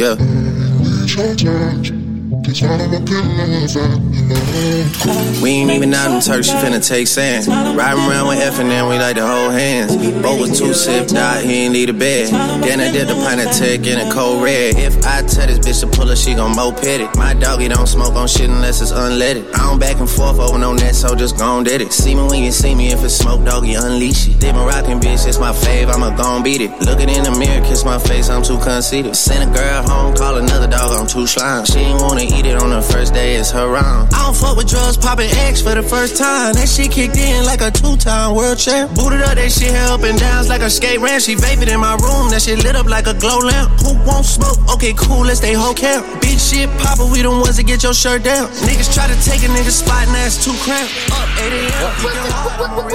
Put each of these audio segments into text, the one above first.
Yeah. We ain't even out in Turks, she finna take sand. Riding around with F and then we like to hold hands. Both was too sipped out, he ain't need a bed. Then I did the pint of tech in a cold red. If I tell this bitch to pull her, she gon' moped it. My doggy don't smoke on shit unless it's unleaded. I don't back and forth over no net, so just gon' did it. See me when you see me, if it's smoke, doggy, unleash it. Been rockin' bitch, it's my fave, I'ma gon' beat it. Looking in the mirror, kiss my face, I'm too conceited. Send a girl home, call another dog, I'm too slime. She ain't wanna eat it on the first day, it's her round. I don't fuck with drugs, poppin' X for the first time. That shit kicked in like a two-time world champ. Booted up, that shit held up and downs like a skate ramp. She vapid in my room, that shit lit up like a glow lamp. Who won't smoke? Okay, cool, let's stay whole camp. Big shit poppin', we the ones that get your shirt down. Niggas try to take a nigga spot and that's too cramped. Up 8 a.m.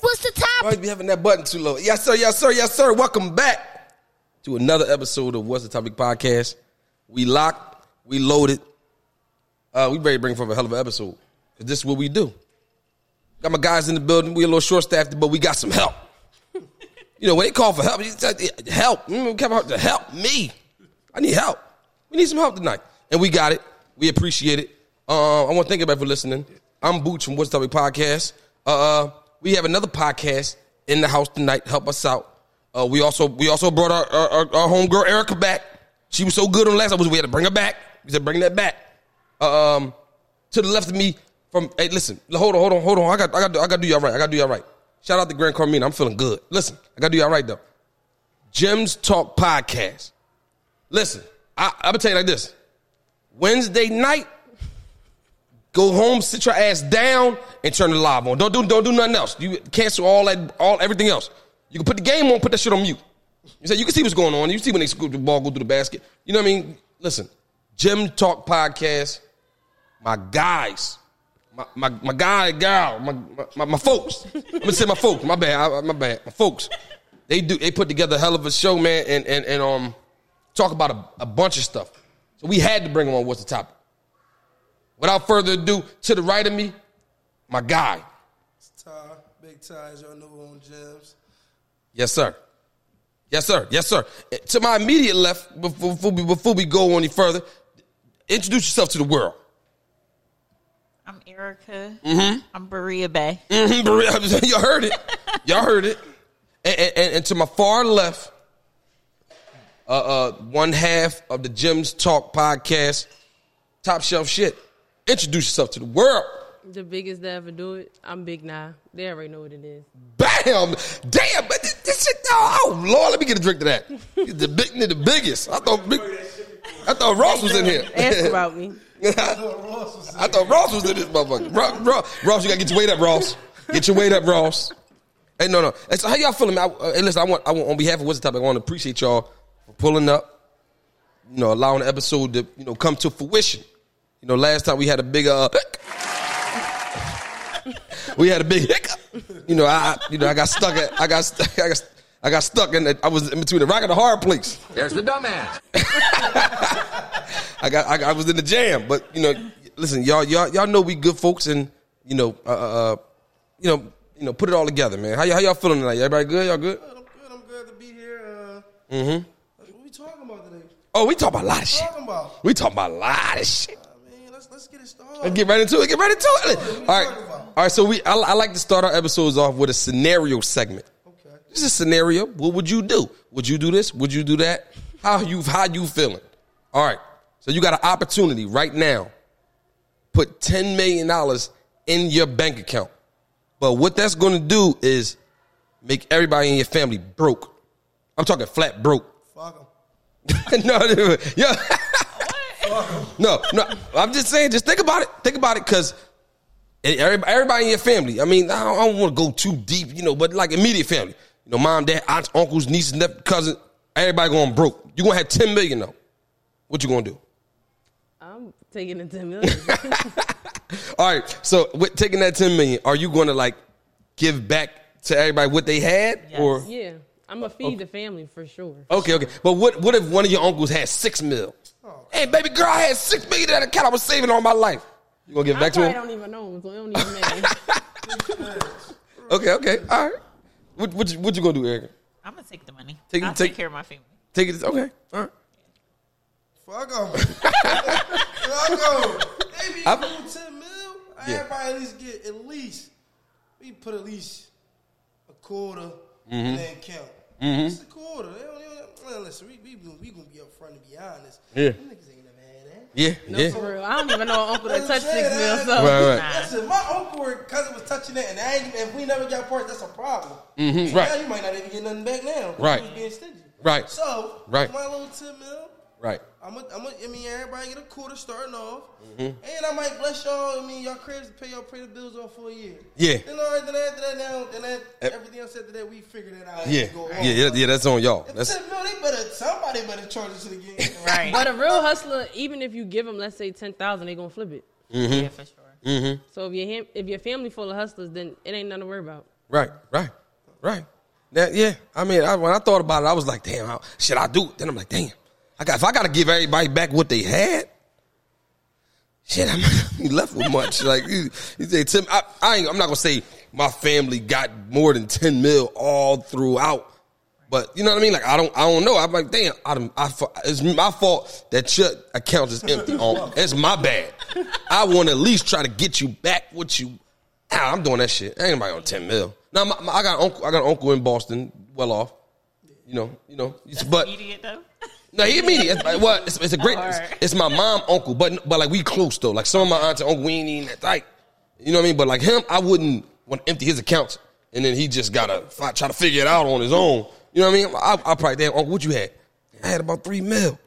What's the top? Why you be having that button too low? Yes, sir. Yes, sir. Yes, sir. Welcome back to another episode of What's the Topic podcast. We locked, we loaded. Uh, we ready to bring forth a hell of an episode. 'Cause This is what we do. Got my guys in the building. We a little short staffed, but we got some help. You know, when they call for help, you say, help. Mm, come out to help me. I need help. We need some help tonight. And we got it. We appreciate it. Uh, I want to thank everybody for listening. I'm Booch from What's Topic Podcast. Uh, we have another podcast in the house tonight. Help us out. Uh, we also we also brought our, our, our, our homegirl Erica back. She was so good on last episode. We had to bring her back. We said bring that back. Um, to the left of me from hey, listen, hold on, hold on, hold on. I got I got I got to do y'all right. I got to do y'all right. Shout out to Gran Coramino. I'm feeling good. Listen, I got to do y'all right though. Gemz Talk Podcast. Listen, I, I'm gonna tell you like this. Wednesday night, go home, sit your ass down, and turn the live on. Don't do don't do nothing else. You cancel all that all everything else. You can put the game on, put that shit on mute. You say you can see what's going on. You see when they scoop the ball, go through the basket. You know what I mean? Listen, Gemz Talk Podcast, my guys, my my, my guy, gal, my, my my folks. I'm gonna say my folks. My bad, I- my bad, my folks. They do. They put together a hell of a show, man, and and and um, talk about a, a bunch of stuff. So we had to bring them on. What's the topic? Without further ado, to the right of me, my guy. It's Ty, Big Ty is your new on Gemz. Yes, sir. Yes, sir. Yes, sir. To my immediate left, before, before, we, before we go any further, introduce yourself to the world. I'm Erica. Mm-hmm. I'm Berea Bay. Mhm, Berea. Y'all heard it. Y'all heard it. And, and, and to my far left, uh, uh, one half of the Gemz Talk podcast, top shelf shit. Introduce yourself to the world. The biggest that ever do it, I'm Big Nah. They already know what it is. Bam! Damn! But this, this shit. Oh Lord, let me get a drink to that. The big, the biggest. I thought, big, I thought Ross was in here. Ask about me. I thought Ross was in this motherfucker. Ross, Ross, Ross, you gotta get your weight up, Ross. Get your weight up, Ross. Hey, no, no. Hey, so how y'all feeling? I, uh, hey, listen, I want, I want, on behalf of what's the topic, I want to appreciate y'all for pulling up. You know, allowing the episode to, you know, come to fruition. You know, last time we had a big, uh, we had a big hiccup. You know, I, you know, I got stuck at, I got, I got, I got stuck in. The, I was in between the rock and the hard place. There's the dumbass. I got I, I was in the jam, but you know, listen, y'all y'all y'all know we good folks, and you know, uh, uh, uh, you know, you know, put it all together, man. How y'all, how y'all feeling tonight? Everybody good? Y'all good? Good, I'm good. I'm glad to be here. Uh, Mm-hmm. what we talking about today? Oh, we talk about a lot of shit. Talking about? We talk about a lot of shit. I mean, let's let's get it started. Let's get right into it. Get right into it. All right, all right. So we I, I like to start our episodes off with a scenario segment. This is a scenario. What would you do? Would you do this? Would you do that? How you how you feeling? All right. So you got an opportunity right now. Put ten million dollars in your bank account. But what that's going to do is make everybody in your family broke. I'm talking flat broke. Fuck 'em. no, no, yeah. no, no. I'm just saying. Just think about it. Think about it, because everybody, in your family. I mean, I don't, I don't want to go too deep, you know, but like immediate family. You know, mom, dad, aunts, uncles, nieces, nephews, cousins. Everybody going broke. You're gonna have ten million though. What you gonna do? I'm taking it to million. All right. So with taking that ten million, are you going to like give back to everybody what they had, Yes. or yeah, I'm gonna feed the family for sure. okay, okay? But what what if one of your uncles had six mil? Oh. Hey, baby girl, I had six million in that account. I was saving all my life. You gonna give it I back to him? don't even know him, so it don't even matter. Okay, okay, all right. What what you, what you gonna do, Erica? I'm gonna take the money. Take it- I'll take- take care of my family. Take it. Okay, all right. Fuck them. Fuck them. They be I'm- doing 10 mil. Yeah. Everybody at least get at least, we put at least a quarter Mm-hmm. and then count. It's a quarter. They don't, they don't, listen, we, we, we gonna be up front and be honest. Yeah. Them niggas ain't never had that. Yeah, No, yeah. for real. I don't even know an uncle that touched what I'm six mil. So Right, right. Listen, my uncle or cousin was touching it, and I ain't, if we never got parts, that's a problem. Mm-hmm, right. Now right. you might not even get nothing back now. Right. You was being stingy. Right. So, Right. my little 10 mil, Right. I'm a, I'm a, I mean, everybody get a quarter starting off, Mm-hmm. and I might bless y'all. I mean, y'all cribs to pay y'all pay the bills off for a year. Yeah. Then all right, then after that, now, then that, Eh. everything else after that, we figure that out. Yeah. go Yeah, yeah, yeah, that's on y'all. If That's 10 mil, they better somebody better charge us to the game. Right. But a real hustler, even if you give them, let's say ten thousand, they gonna flip it. Mm-hmm. Yeah, for sure. Hmm. So if your ham- if your family full of hustlers, then it ain't nothing to worry about. right, right, right. That yeah. I mean, I, when I thought about it, I was like, damn, how, should I do it? Then I'm like, damn, I got if I got to give everybody back what they had. Shit, I'm not left with much. Like you, you say, Tim, I, I ain't, I'm not gonna say my family got more than ten mil all throughout, but you know what I mean. Like I don't, I don't know. I'm like, damn, I, done- I, it's my fault that your account is empty. On, it's my bad. I want to at least try to get you back what you. Ah, I'm doing that shit. Ain't nobody on ten mil. Now my, my- I got uncle. I got an uncle in Boston, well off. You know, you know, it's- but Immediate though. No, he immediate. It's, well, it's, it's a great. It's, it's my mom, uncle, but but like we close though. Like some of my aunts and uncle, we ain't even that tight. You know what I mean? But like him, I wouldn't want to empty his accounts and then he just gotta try to figure it out on his own. You know what I mean? I, I probably damn uncle, what you had? I had about three mil.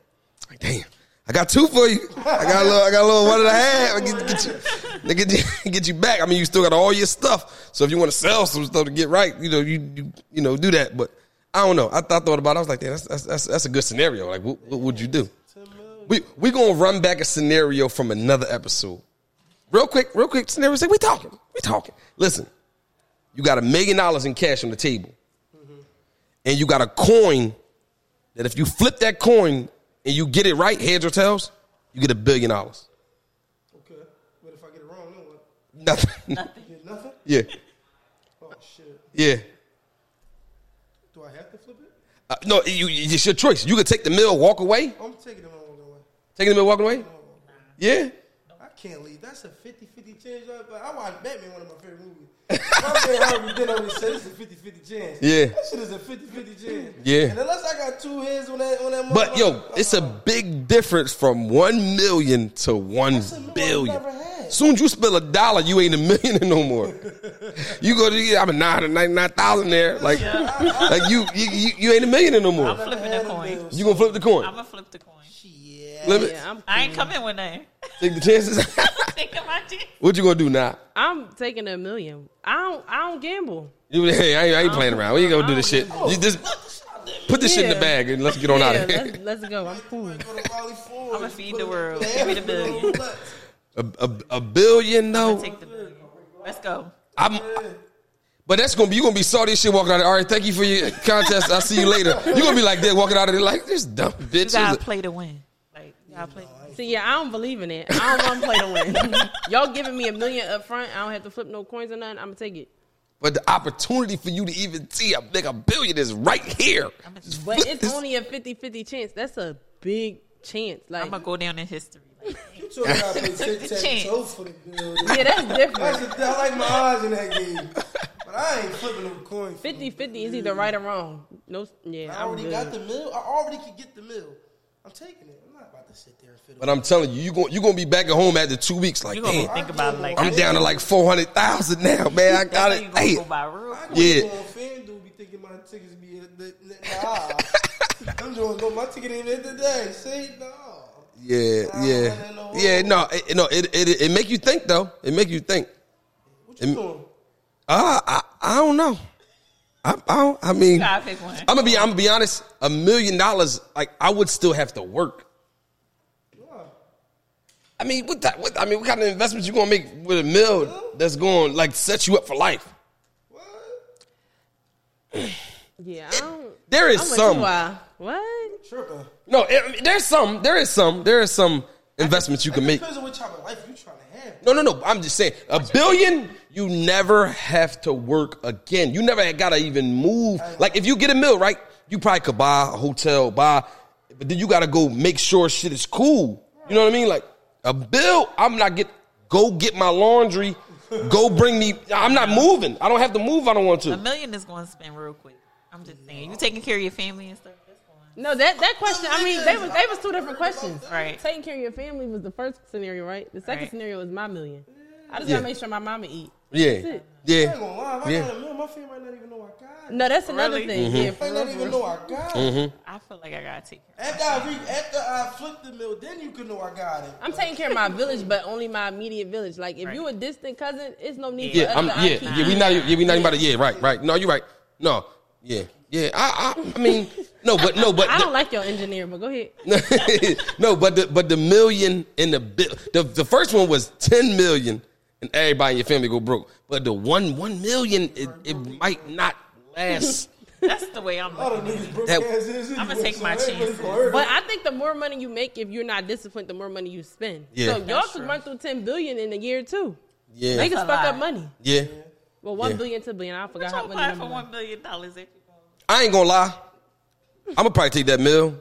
Like damn. I got two for you. I got a little, I got a little one and a half. I get, get you, get you, get you back. I mean, you still got all your stuff. So if you want to sell some stuff to get right, you know, you, you, you know, do that. But I don't know. I, thought thought about it. I was like, damn, that's, that's, that's, that's a good scenario. Like, what, what would you do? We, we gonna run back a scenario from another episode. Real quick, real quick scenario. Say, we talking. We talking. Listen, you got a million dollars in cash on the table. Mm-hmm. And you got a coin that if you flip that coin and you get it right, heads or tails, you get a billion dollars. Okay. But if I get it wrong, then what? Nothing. Get nothing? yeah. Oh, shit. Yeah. Do I have to flip it? Uh, no, you, you- it's your choice. You can take the mill, walk away. I'm taking them all the way. Taking the mill, walking away. Yeah. I can't leave. That's a 50 50 chance. But I watched Batman, one of my favorite movies. my man Harvey Dent always said it's a 50 50 chance. Yeah. That shit is a 50 50 chance. Yeah. And unless I got two heads on that, on that But yo, it's a big difference from one million to one a billion. I've never had. Soon as you spill a dollar, you ain't a millionaire no more. you go to yeah, I'm a nine hundred ninety nine thousand there, like, like you, you you you ain't a millionaire no more. I'm flipping the coin. You gonna flip the coin? I'm gonna flip the coin. Yeah. Flip. Yeah, I'm I ain't coming with nothing. Take the chances. Taking my chance. what you gonna do now? I'm taking a million. I don't I don't gamble. You, hey, I ain't, I ain't playing around. We ain't gonna do this shit. You just put this shit in the Yeah. bag and let's get on out of here. let's, let's go. I'm cool. Go to Raleigh Ford. I'ma feed the world. Yeah. Give me the billion. A, a, a billion though. Take the billion. Let's go. I'm, but that's gonna be you gonna be salty as shit walking out of there. All right, thank you for your contest. I'll see you later. You gonna be like that walking out of there like this dumb You bitch. gotta play to win. Like you gotta play. See, yeah, I don't believe in it. I don't want to play to win. Y'all giving me a million up front. I don't have to flip no coins or nothing. I'm gonna take it. But the opportunity for you to even see a big a billion is right here. But it's this- only a 50-50 chance. That's a big chance. Like, I'm gonna go down in history. Like, You told me I play Took the tic tac toe for the bill. yeah, that's different. That's a, I like my odds in that game. But I ain't flipping no coin. for 50-50 is either right or wrong. No, yeah, I I'm already got the mill. I already could get the mill. I'm taking it. I'm not about to sit there and fiddle. But I'm telling you, you going you gonna be back at home after two weeks. Like, you gonna damn, think about it like I'm down to like four hundred thousand now, man. I got it. gonna Hey, go by real. I quick. can Yeah. go on FanDuel be thinking my tickets be at the, nah. I'm doing no. My ticket ain't in today. See, no. Yeah, yeah, yeah. No, it, no, it, it it make you think though. It make you think. What you Em- doing? Uh, I I don't know. I I, don't, I mean, You gotta pick one. I'm gonna be I'm gonna be honest. A million dollars, like I would still have to work. Nah. I mean, what that? What, I mean, what kind of investments you gonna make with a mill that's going like set you up for life? What? Yeah, I don't. There is I'm with some. you, uh, What? Tripping. No, it, there's some. There is some. There is some investments you can make. depends on what type of life you trying to have. No, no, no. I'm just saying, a billion, you never have to work again. You never gotta even move. Like if you get a mill, right? You probably could buy a hotel, buy. but then you got to go make sure shit is cool. You know what I mean? Like a bill, I'm not get go get my laundry, go bring me. I'm not moving. I don't have to move. I don't want to. A million is going to spend real quick. I'm just saying. You taking care of your family and stuff. That's going. No, that that question. I mean, they was they was two different questions. Right. Taking care of your family was the first scenario, right? The second Right. scenario was my million. I just Yeah. gotta make sure my mama eat. Yeah, I ain't yeah, gonna lie. If I Yeah. got a meal, my family might not even know I got it. No, that's another Really? thing. Mm-hmm. Yeah, for Might real, not for even real. know I got it. I feel like I gotta take care. After I re- after I flipped the meal, then you could know I got it. I'm taking care of my village, but only my immediate village. Like if Right. you a distant cousin, it's no need yeah. for I'm us yeah, to yeah. We not yeah, we not even about to yeah. Right, right. No, you're right. No, yeah, yeah. I I, I mean no, but no, but I don't like your engineer, but go ahead. no, but the but the million in the bill. The the first one was ten million, and everybody in your family go broke. But the one one million, it, it might not last. That's the way I'm looking. niggas broke That- ass is I'ma take my everybody chances. But I think the more money you make, if you're not disciplined, the more money you spend. Yeah. So y'all That's could run through ten billion in a year too. Yeah, Niggas a fuck lot. up money. yeah. Well, one Yeah. billion to billion. I What forgot y'all how much. apply for one billion dollars if you go? I ain't gonna lie. I'm gonna probably take that mill.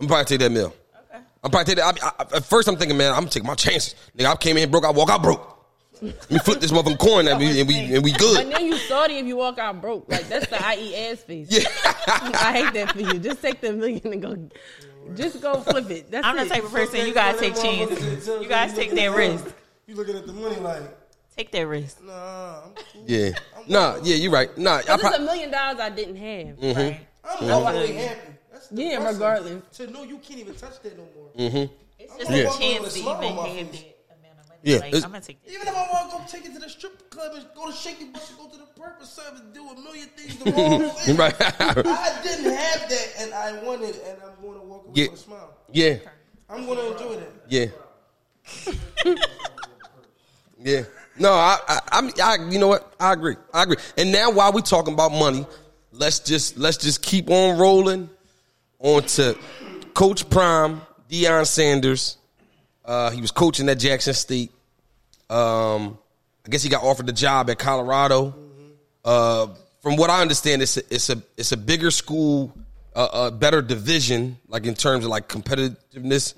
I'm gonna probably take that mill. Okay. I'm probably take that. I, I, at first, I'm thinking, man, I'm gonna take my chances. Nigga, I came in broke. I walk out broke. Let me flip this motherfucking coin and we and we, and we But good. then you salty if you walk out broke. Like that's the IE ass face. Yeah. I hate that for you. Just take the million and go. Just go flip it. That's I'm the type of person you gotta take chances. You guys take that risk. You looking at the money like, Take that risk. nah, I'm cool. Yeah. Nah. Yeah. You're right. Nah. I Cause it's a million dollars I didn't have. Mm-hmm. Right. I'm mm-hmm. always happy. That's the Yeah, regardless. To know you can't even touch that no more. Mm-hmm. It's just Yeah. a Walking chance with to even have face. that amount of money. Yeah, Like, I'm gonna take that. Even if I want to go take it to the strip club and go to Shaky Bush and go to the purpose service and do a million things the wrong way. right. I didn't have that and I wanted and I'm going to walk away Yeah. with a smile. yeah. I'm going to enjoy that. Yeah. yeah. No, I, I, I'm, I, you know what? I agree. I agree. And now, while we talking about money, let's just let's just keep on rolling on to Coach Prime, Deion Sanders. Uh, he was coaching at Jackson State. Um, I guess he got offered the job at Colorado. Uh, from what I understand, it's a, it's a it's a bigger school, uh, a better division, like in terms of like competitiveness.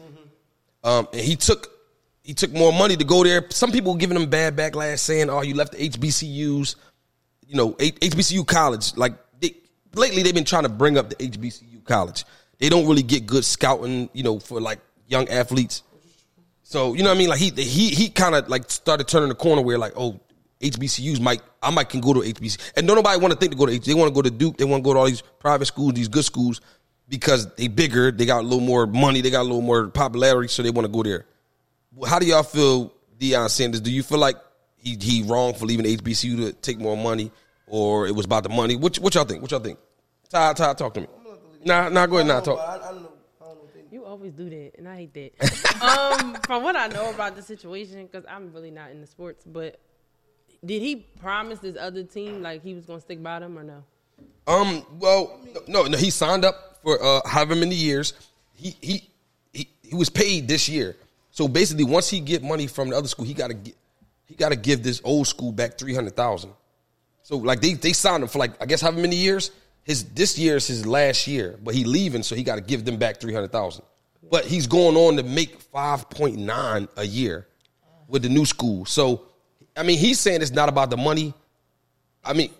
Um, and he took he took more money to go there. Some people giving him bad backlash, saying, "Oh, you left the HBCUs." You know, HBCU college. Like they, lately, they've been trying to bring up the HBCU college. They don't really get good scouting, you know, for like young athletes. So you know what I mean? Like he he he kind of like started turning the corner where like, oh, HBCUs might I might can go to HBC, and don't nobody want to think to go to H. They want to go to Duke. They want to go to all these private schools, these good schools, because they bigger. They got a little more money. They got a little more popularity, so they want to go there. How do y'all feel, Deion Sanders? Do you feel like he he wrong for leaving HBCU to take more money, or it was about the money? What what y'all think? What y'all think? Ty, Ty, talk to me. Nah, nah, go ahead, nah, I talk. I, I don't know. I don't know. if they- You always do that, and I hate that. um, from what I know about the situation, because I'm really not in the sports, but did he promise this other team like he was gonna stick by them or no? Um. Well, no, no. He signed up for uh, however many years. He he he he was paid this year. So basically, once he get money from the other school, he got to get he got to give this old school back three hundred thousand. So like they they signed him for like I guess however many years. His this year is his last year, but he leaving, so he got to give them back three hundred thousand. But he's going on to make five point nine a year with the new school. So I mean, he's saying it's not about the money. I mean,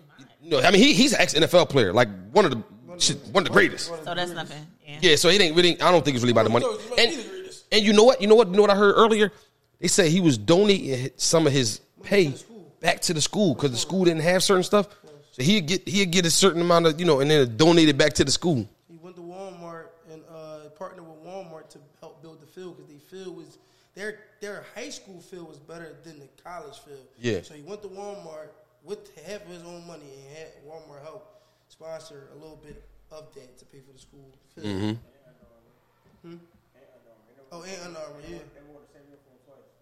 you know, I mean, he, he's an ex NFL player, like one of the shit, one of the greatest. So that's nothing. Yeah. Yeah, so it ain't really. I don't think it's really about the money. No, it's not And, either greatest. And you know what? You know what? You know what I heard earlier? They said he was donating some of his pay back to the school because the school didn't have certain stuff. So he'd get he'd get a certain amount of you know, and then donate it back to the school. He went to Walmart and uh, partnered with Walmart to help build the field because the field was their their high school field was better than the college field. Yeah. So he went to Walmart with half of his own money and had Walmart help sponsor a little bit of that to pay for the school field. Mm-hmm. Hmm? Oh, and Under Armour, yeah.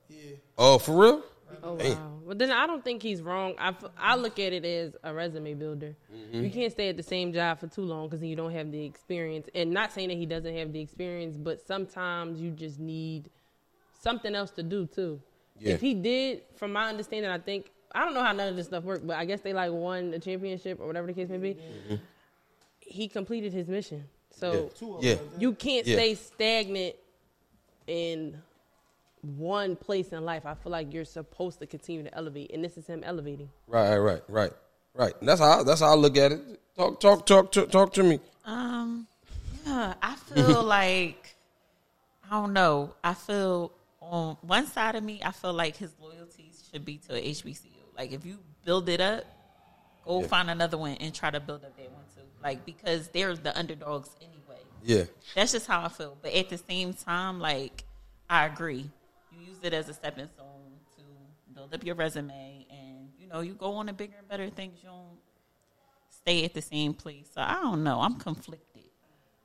Yeah. Oh, for real? Oh Damn. wow! But then I don't think he's wrong. I, f- I look at it as a resume builder. Mm-hmm. You can't stay at the same job for too long because then you don't have the experience. And not saying that he doesn't have the experience, but sometimes you just need something else to do too. Yeah. If he did, from my understanding, I think I don't know how none of this stuff worked, but I guess they like won the championship or whatever the case may be. Mm-hmm. He completed his mission. So Yeah. you can't Yeah. stay stagnant in one place in life. I feel like you're supposed to continue to elevate, and this is him elevating. Right, right, right, right. And that's how that's how I look at it. Talk, talk, talk, talk, talk to me. Um, yeah, I feel like I don't know. I feel on one side of me, I feel like his loyalties should be to a HBCU. Like if you build it up, go Yeah. find another one and try to build up that one too. Like because they're the underdogs anyway. Yeah, That's just how I feel. But at the same time, like I agree. You use it as a stepping stone to build up your resume and you know, you go on to bigger and better things. You don't stay at the same place. So I don't know. I'm conflicted.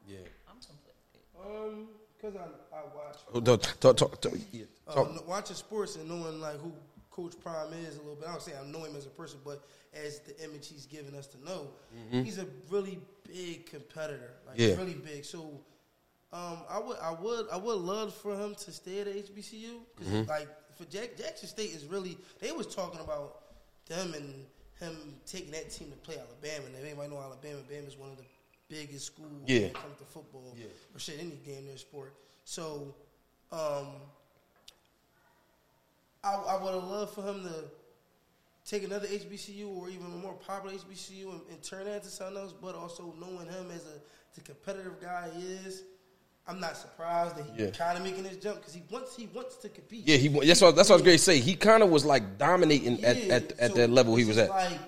yeah. I'm conflicted. Um, because I, I watch Oh, Talk, talk, talk, talk, yeah. uh, talk. kn- watching sports and knowing like who Coach Prime is a little bit. I don't say I know him as a person, but as the image he's given us to know, he's a really big competitor, like Yeah. really big. So, um, I would, I would, I would love for him to stay at HBCU because, like, for Jack, Jackson State is really they was talking about them and him taking that team to play Alabama. And if anybody know Alabama, Alabama is one of the biggest schools Yeah. when it comes to football or shit, any game near sport. So, um, I, I would have loved for him to take another HBCU or even a more popular HBCU and, and turn that into something else. But also knowing him as a the competitive guy he is, I'm not surprised that he's Yeah. kind of making this jump because he wants he wants to compete. Yeah, he. That's what. That's what I was going to say. He kind of was like dominating at Yeah, at, at so that level he was at. Like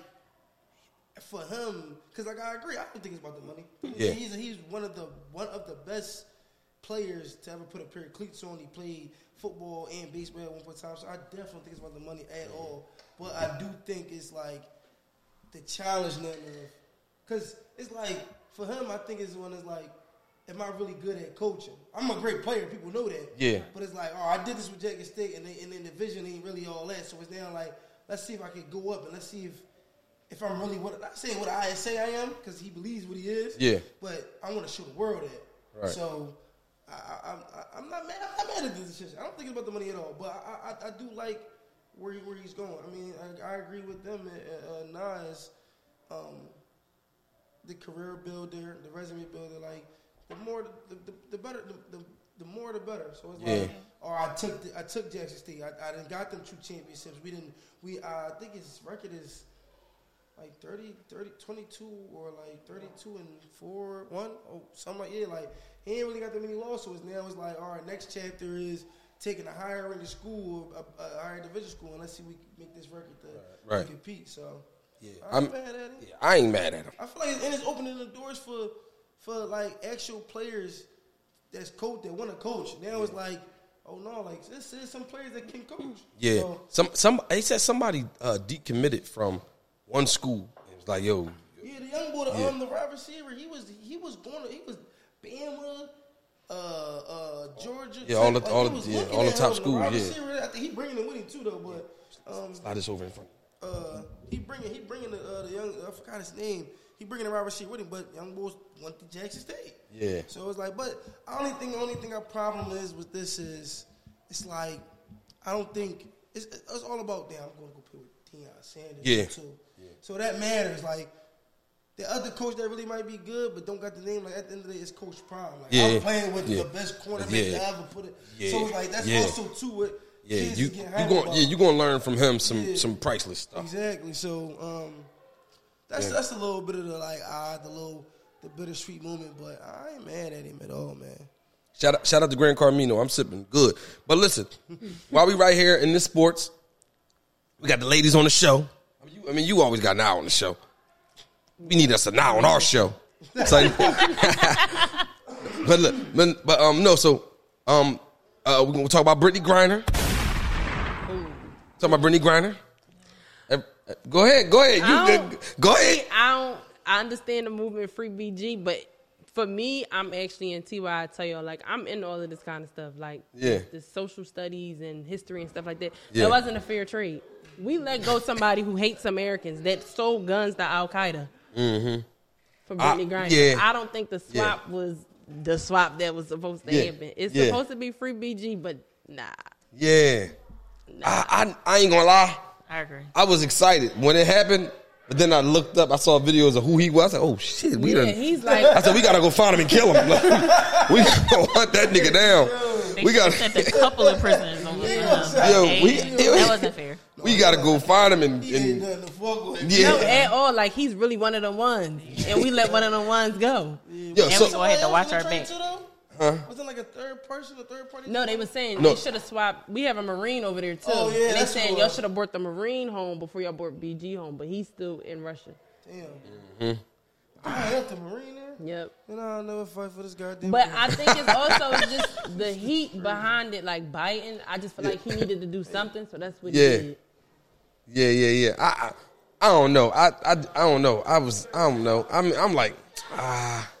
for him, because like I agree, I don't think it's about the money. Yeah. he's he's one of the one of the best players to ever put a pair of cleats on. He played football and baseball at one point in time, so I definitely think it's about the money at all. But I do think it's like the challenge nothing because it's like for him, I think it's one that's like. Am I really good at coaching? I'm a great player. People know that. Yeah. But it's like, oh, I did this with Jackson State, and, they, and then the vision ain't really all that. So it's now like, let's see if I can go up, and let's see if if I'm really what not saying what I say I am, because he believes what he is. Yeah. But I want to show the world that. Right. So I, I'm not mad. I'm not mad at this decision. I don't think it's about the money at all. But I, I, I do like where he, where he's going. I mean, I, I agree with them. Uh, Nas, um, the career builder, the resume builder. Like the more, the, the, the better, the, the, the more the better. So it's like, Yeah. or I took the, I took Jackson State. I, I done got them two championships. We didn't. We uh, I think his record is like 30, 30, 22 or like 32 and 4, 1. Oh, something like, yeah, like, he ain't really got that many losses. Now it's like, all right, next chapter is taking a higher rated school, a, a higher division school, and let's see if we can make this record to, Right. compete. So, Yeah, I'm, I'm. mad at it. Yeah, I ain't mad at him. I feel like, and it's opening the doors for, for like actual players that's coach that want to coach. Now it's like, oh no, like this is some players that can coach. Yeah, So, some some. They said somebody uh, decommitted from one school. It was like, yo, Yeah, the young boy, the, Yeah. um, the wide receiver, he was he was going to he was Bama, uh, uh, Georgia. Yeah, all the- Like, all the- yeah, all the top him, schools, wide yeah. receiver, I think he bringing them with him too, though. But um, slide this over in front. uh, he bringing he bringing the, uh, the young I forgot his name. He bringing the wide receiver with him, but young boys went to Jackson State. Yeah. So it's like, but I only thing, only thing our problem is with this is, it's like, I don't think it's, it's all about. Damn, I'm going to go play with Deion Sanders Yeah. too. So that matters. Like the other coach that really might be good, but don't got the name. Like at the end of the day, it's Coach Prime. Like Yeah. I'm playing with Yeah. the best cornerback Yeah. to ever put it. Yeah. So it's like that's Yeah. also too what Yeah, kids you is getting you going yeah you gonna learn from him some Yeah. some priceless stuff. Exactly. So um, that's Yeah. that's a little bit of the like ah the little the bittersweet moment, but I ain't mad at him at all, man. Shout out, shout out to Gran Coramino. I'm sipping good. But listen, while we right here in this sports, we got the ladies on the show. I mean, you, I mean, you always got an eye on the show. We need us a now on our show. So, but look, but, but um, no. So um, uh, we're gonna talk about Brittney Griner. Talk about Brittney Griner. Uh, Go ahead, go ahead. You, go ahead. I don't. I understand the movement free BG, but for me, I'm actually in TY. I tell y'all, like I'm in all of this kind of stuff, like Yeah. the social studies and history and stuff like that. Yeah. That wasn't a fair trade. We let go somebody who hates Americans that sold guns to Al Qaeda for Brittney I- Griner. Mm-hmm. yeah. I don't think the swap was the swap that was supposed to Yeah. happen. It's Yeah. supposed to be free BG, but nah. Yeah, I, I I ain't gonna lie. I agree. I was excited when it happened. But then I looked up, I saw videos of who he was. I said, "Oh shit, we Yeah, done." he's like I said, "We gotta go find him and kill him. we gotta hunt that nigga down. They We got sent a couple of prisoners over there. Yo, Okay, we- that wasn't fair. we gotta go find him and, He ain't and nothing to fuck with. yeah, no at all. Like he's really one of them ones, and we let one of them ones go. yo. And we So go ahead to watch our it train back. Too, though? Was it like a third person, a third party? No, they were saying No. they should have swapped. We have a Marine over there too, Oh, yeah, and they that's saying what- y'all should have brought the Marine home before y'all brought BG home, but he's still in Russia. Damn. I left the Marine there. Yep. And I'll never fight for this goddamn. But thing. I think it's also just the heat behind it, like biting. I just feel like he needed to do something, so that's what Yeah. he did. Yeah, yeah, yeah. I, I, I don't know. I, I, I don't know. I was, I don't know. I'm, I'm like, ah,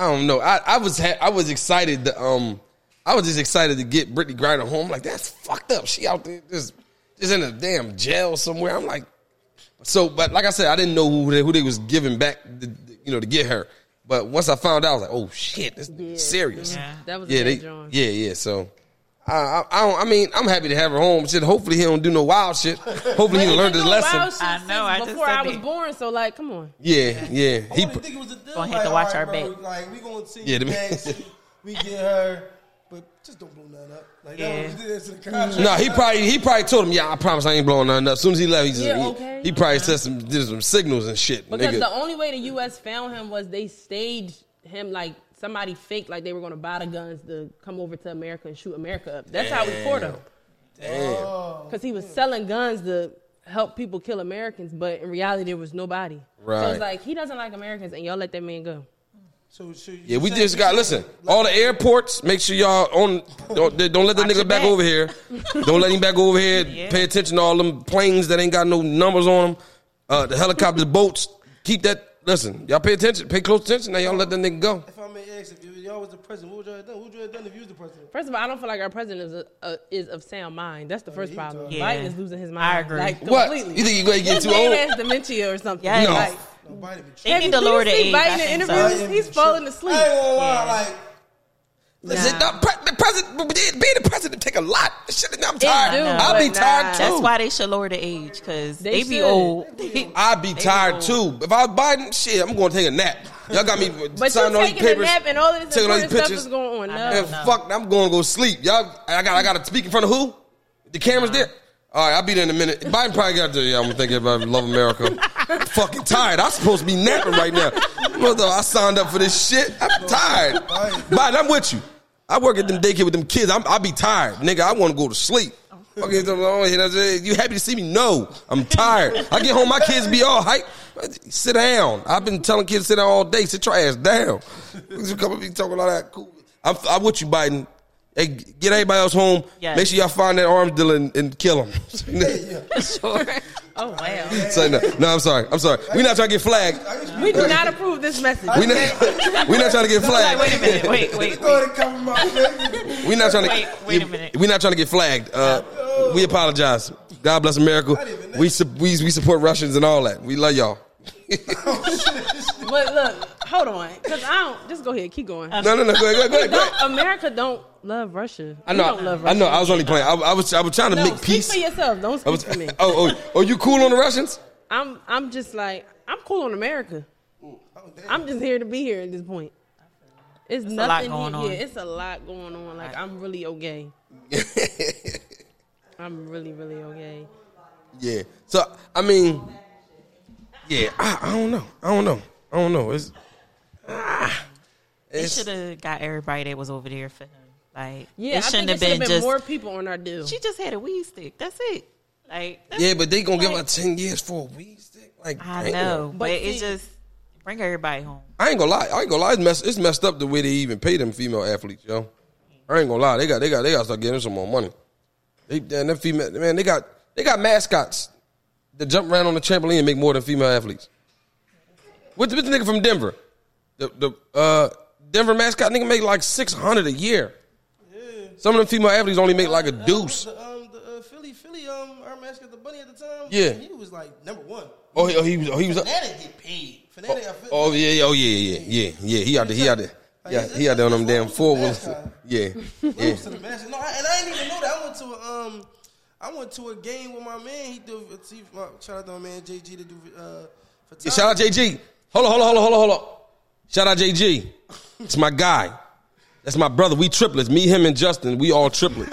I don't know. I, I was, ha- I was excited. To, um, I was just excited to get Brittney Griner home. Like that's fucked up. She out there just, just in a damn jail somewhere. I'm like, so, but like I said, I didn't know who they, who they was giving back, the, the- you know, to get her. But once I found out, I was like, oh shit, this Yeah. is serious. Yeah. That was a Yeah, they, yeah, yeah. So, I, I, I, don't, I mean, I'm happy to have her home. Shit, hopefully he don't do no wild shit. Hopefully he learned his lesson. wild shit I know, I before said I was that. born, so like, come on. Yeah, yeah. I He, only think it was a deal. Gonna like, have to watch all right, our bro, back. Like we gonna see Yeah, yeah, the- back, see, we get her, but just don't blow nothing up. Like Yeah. that was this to the contract. no, he probably he probably told him, yeah, I promise I ain't blowing nothing up. As soon as he left, he just Yeah, he, okay. he probably said some did some signals and shit. Because nigga. the only way the U.S. found him was they staged him like somebody faked, like they were going to buy the guns to come over to America and shoot America up. That's how we caught him. Damn. Because he was selling guns to help people kill Americans, but in reality, there was nobody. So Right. it's like, he doesn't like Americans, and y'all let that man go. So, so you Yeah, we just got listen. All the airports, make sure y'all on. Don't, don't let the nigga back back. over here. Don't let him back over here. Yeah. Pay attention to all them planes that ain't got no numbers on them. Uh, the helicopters, boats. Keep that. Listen, y'all pay attention. Pay close attention. Now y'all let that nigga go. If I may if y'all was the president, what would y'all have done? What would y'all have done if you was the president? First of all, I don't feel like our president is, a, a, is of sound mind. That's the oh, first problem. Yeah. Biden is losing his mind. I agree. Like, What? completely. You think you're gonna get His too man old? has dementia or something. Yes. No. Like, Nobody be They need to lower the see age. Biden in think so. interviews? He's falling asleep. I ain't gonna lie, like Listen, the, pre- the president, being the president take a lot. Shit, I'm do, tired. I'll be but tired nah. too. That's why they should lower the age because They they, be old. I'd be They tired old. too. If I was Biden, shit, I'm going to take a nap. Y'all got me But signing you all these taking a papers. nap and all of this taking all these important stuff pictures. is going on. I No. know. And fuck, I'm going to go sleep. Y'all, I got, I got to speak in front of who? The camera's there. All right, I'll be there in a minute. Biden probably got to. Yeah, I'm gonna think about love America. I'm fucking tired. I'm supposed to be napping right now. Mother, I signed up for this shit. I'm tired. Biden, I'm with you. I work at them daycare with them kids. I'm, I'll be tired, nigga. I want to go to sleep. Fucking, you happy to see me? No, I'm tired. I get home, my kids be all hype. Sit down. I've been telling kids to sit down all day. Sit your ass down. You come and talking all that cool. I'm, I'm with you, Biden. Hey, get everybody else home. Yes. Make sure y'all find that arms dealer and, and kill him. Sure. Oh wow. so, no, no, I'm sorry. I'm sorry. We're not trying to get flagged. We do not approve this message. We not, we not trying to get Like, wait a minute. Wait, wait, wait. ahead and cover my face. We're not trying to. Wait, wait a minute. We're not trying to get flagged. Uh, we apologize. God bless America. We, su- we we support Russians and all that. We love y'all. But look, hold on, because I don't. Just go ahead, keep going. No, no, no. Go ahead, go ahead, go ahead. Don't, America don't love Russia. I We know. don't love I know. I was only playing. I, I was. I was trying to No, make speak peace. for yourself. Don't I speak was, for me. oh, oh, oh, you cool on the Russians? I'm. I'm just like I'm cool on America. I'm just here to be here at this point. It's, a lot nothing going here. on. Yeah, it's a lot going on. Like I'm really okay. I'm really, really okay. Yeah. So I mean, yeah. I, I don't know. I don't know. I don't know. It's. ah, They it's should have got everybody that was over there for him. Like, Yeah, it I think shouldn't there have should been, been just. more people on our deal. She just had a weed stick. That's it. Like, that's, yeah, but they gonna give her ten years for a weed stick. Like I damn. know, but, But it's just bring everybody home. I ain't gonna lie. I ain't gonna lie. It's messed, it's messed up the way they even pay them female athletes, yo. I ain't gonna lie. They got they got they got to start getting some more money. They and that female man, they got they got mascots that jump around on the trampoline and make more than female athletes. What's the, the nigga from Denver? The the uh, Denver mascot nigga make like six hundred a year. Some of them female athletes only make like a deuce. The, um, the uh, Philly, Philly, um, our mascot, the bunny at the time. Yeah. he was like number one. Oh, he, oh, he was oh, he was. Phanatic get paid. Phanatic, I feel Oh yeah, yeah, oh yeah, yeah, yeah, yeah. He out there, he out there. Yeah, he out there on them damn four wheels. Yeah, yeah. to the mascot. No, I, and I didn't even know that. I went to a, um, I went to a game with my man. He do my, shout out to my man JG to do uh, Yeah, shout out JG. Hold on, hold on, hold on, hold on, hold on. Shout out JG. It's my guy. That's my brother. We triplets. Me, him, and Justin. We all triplets.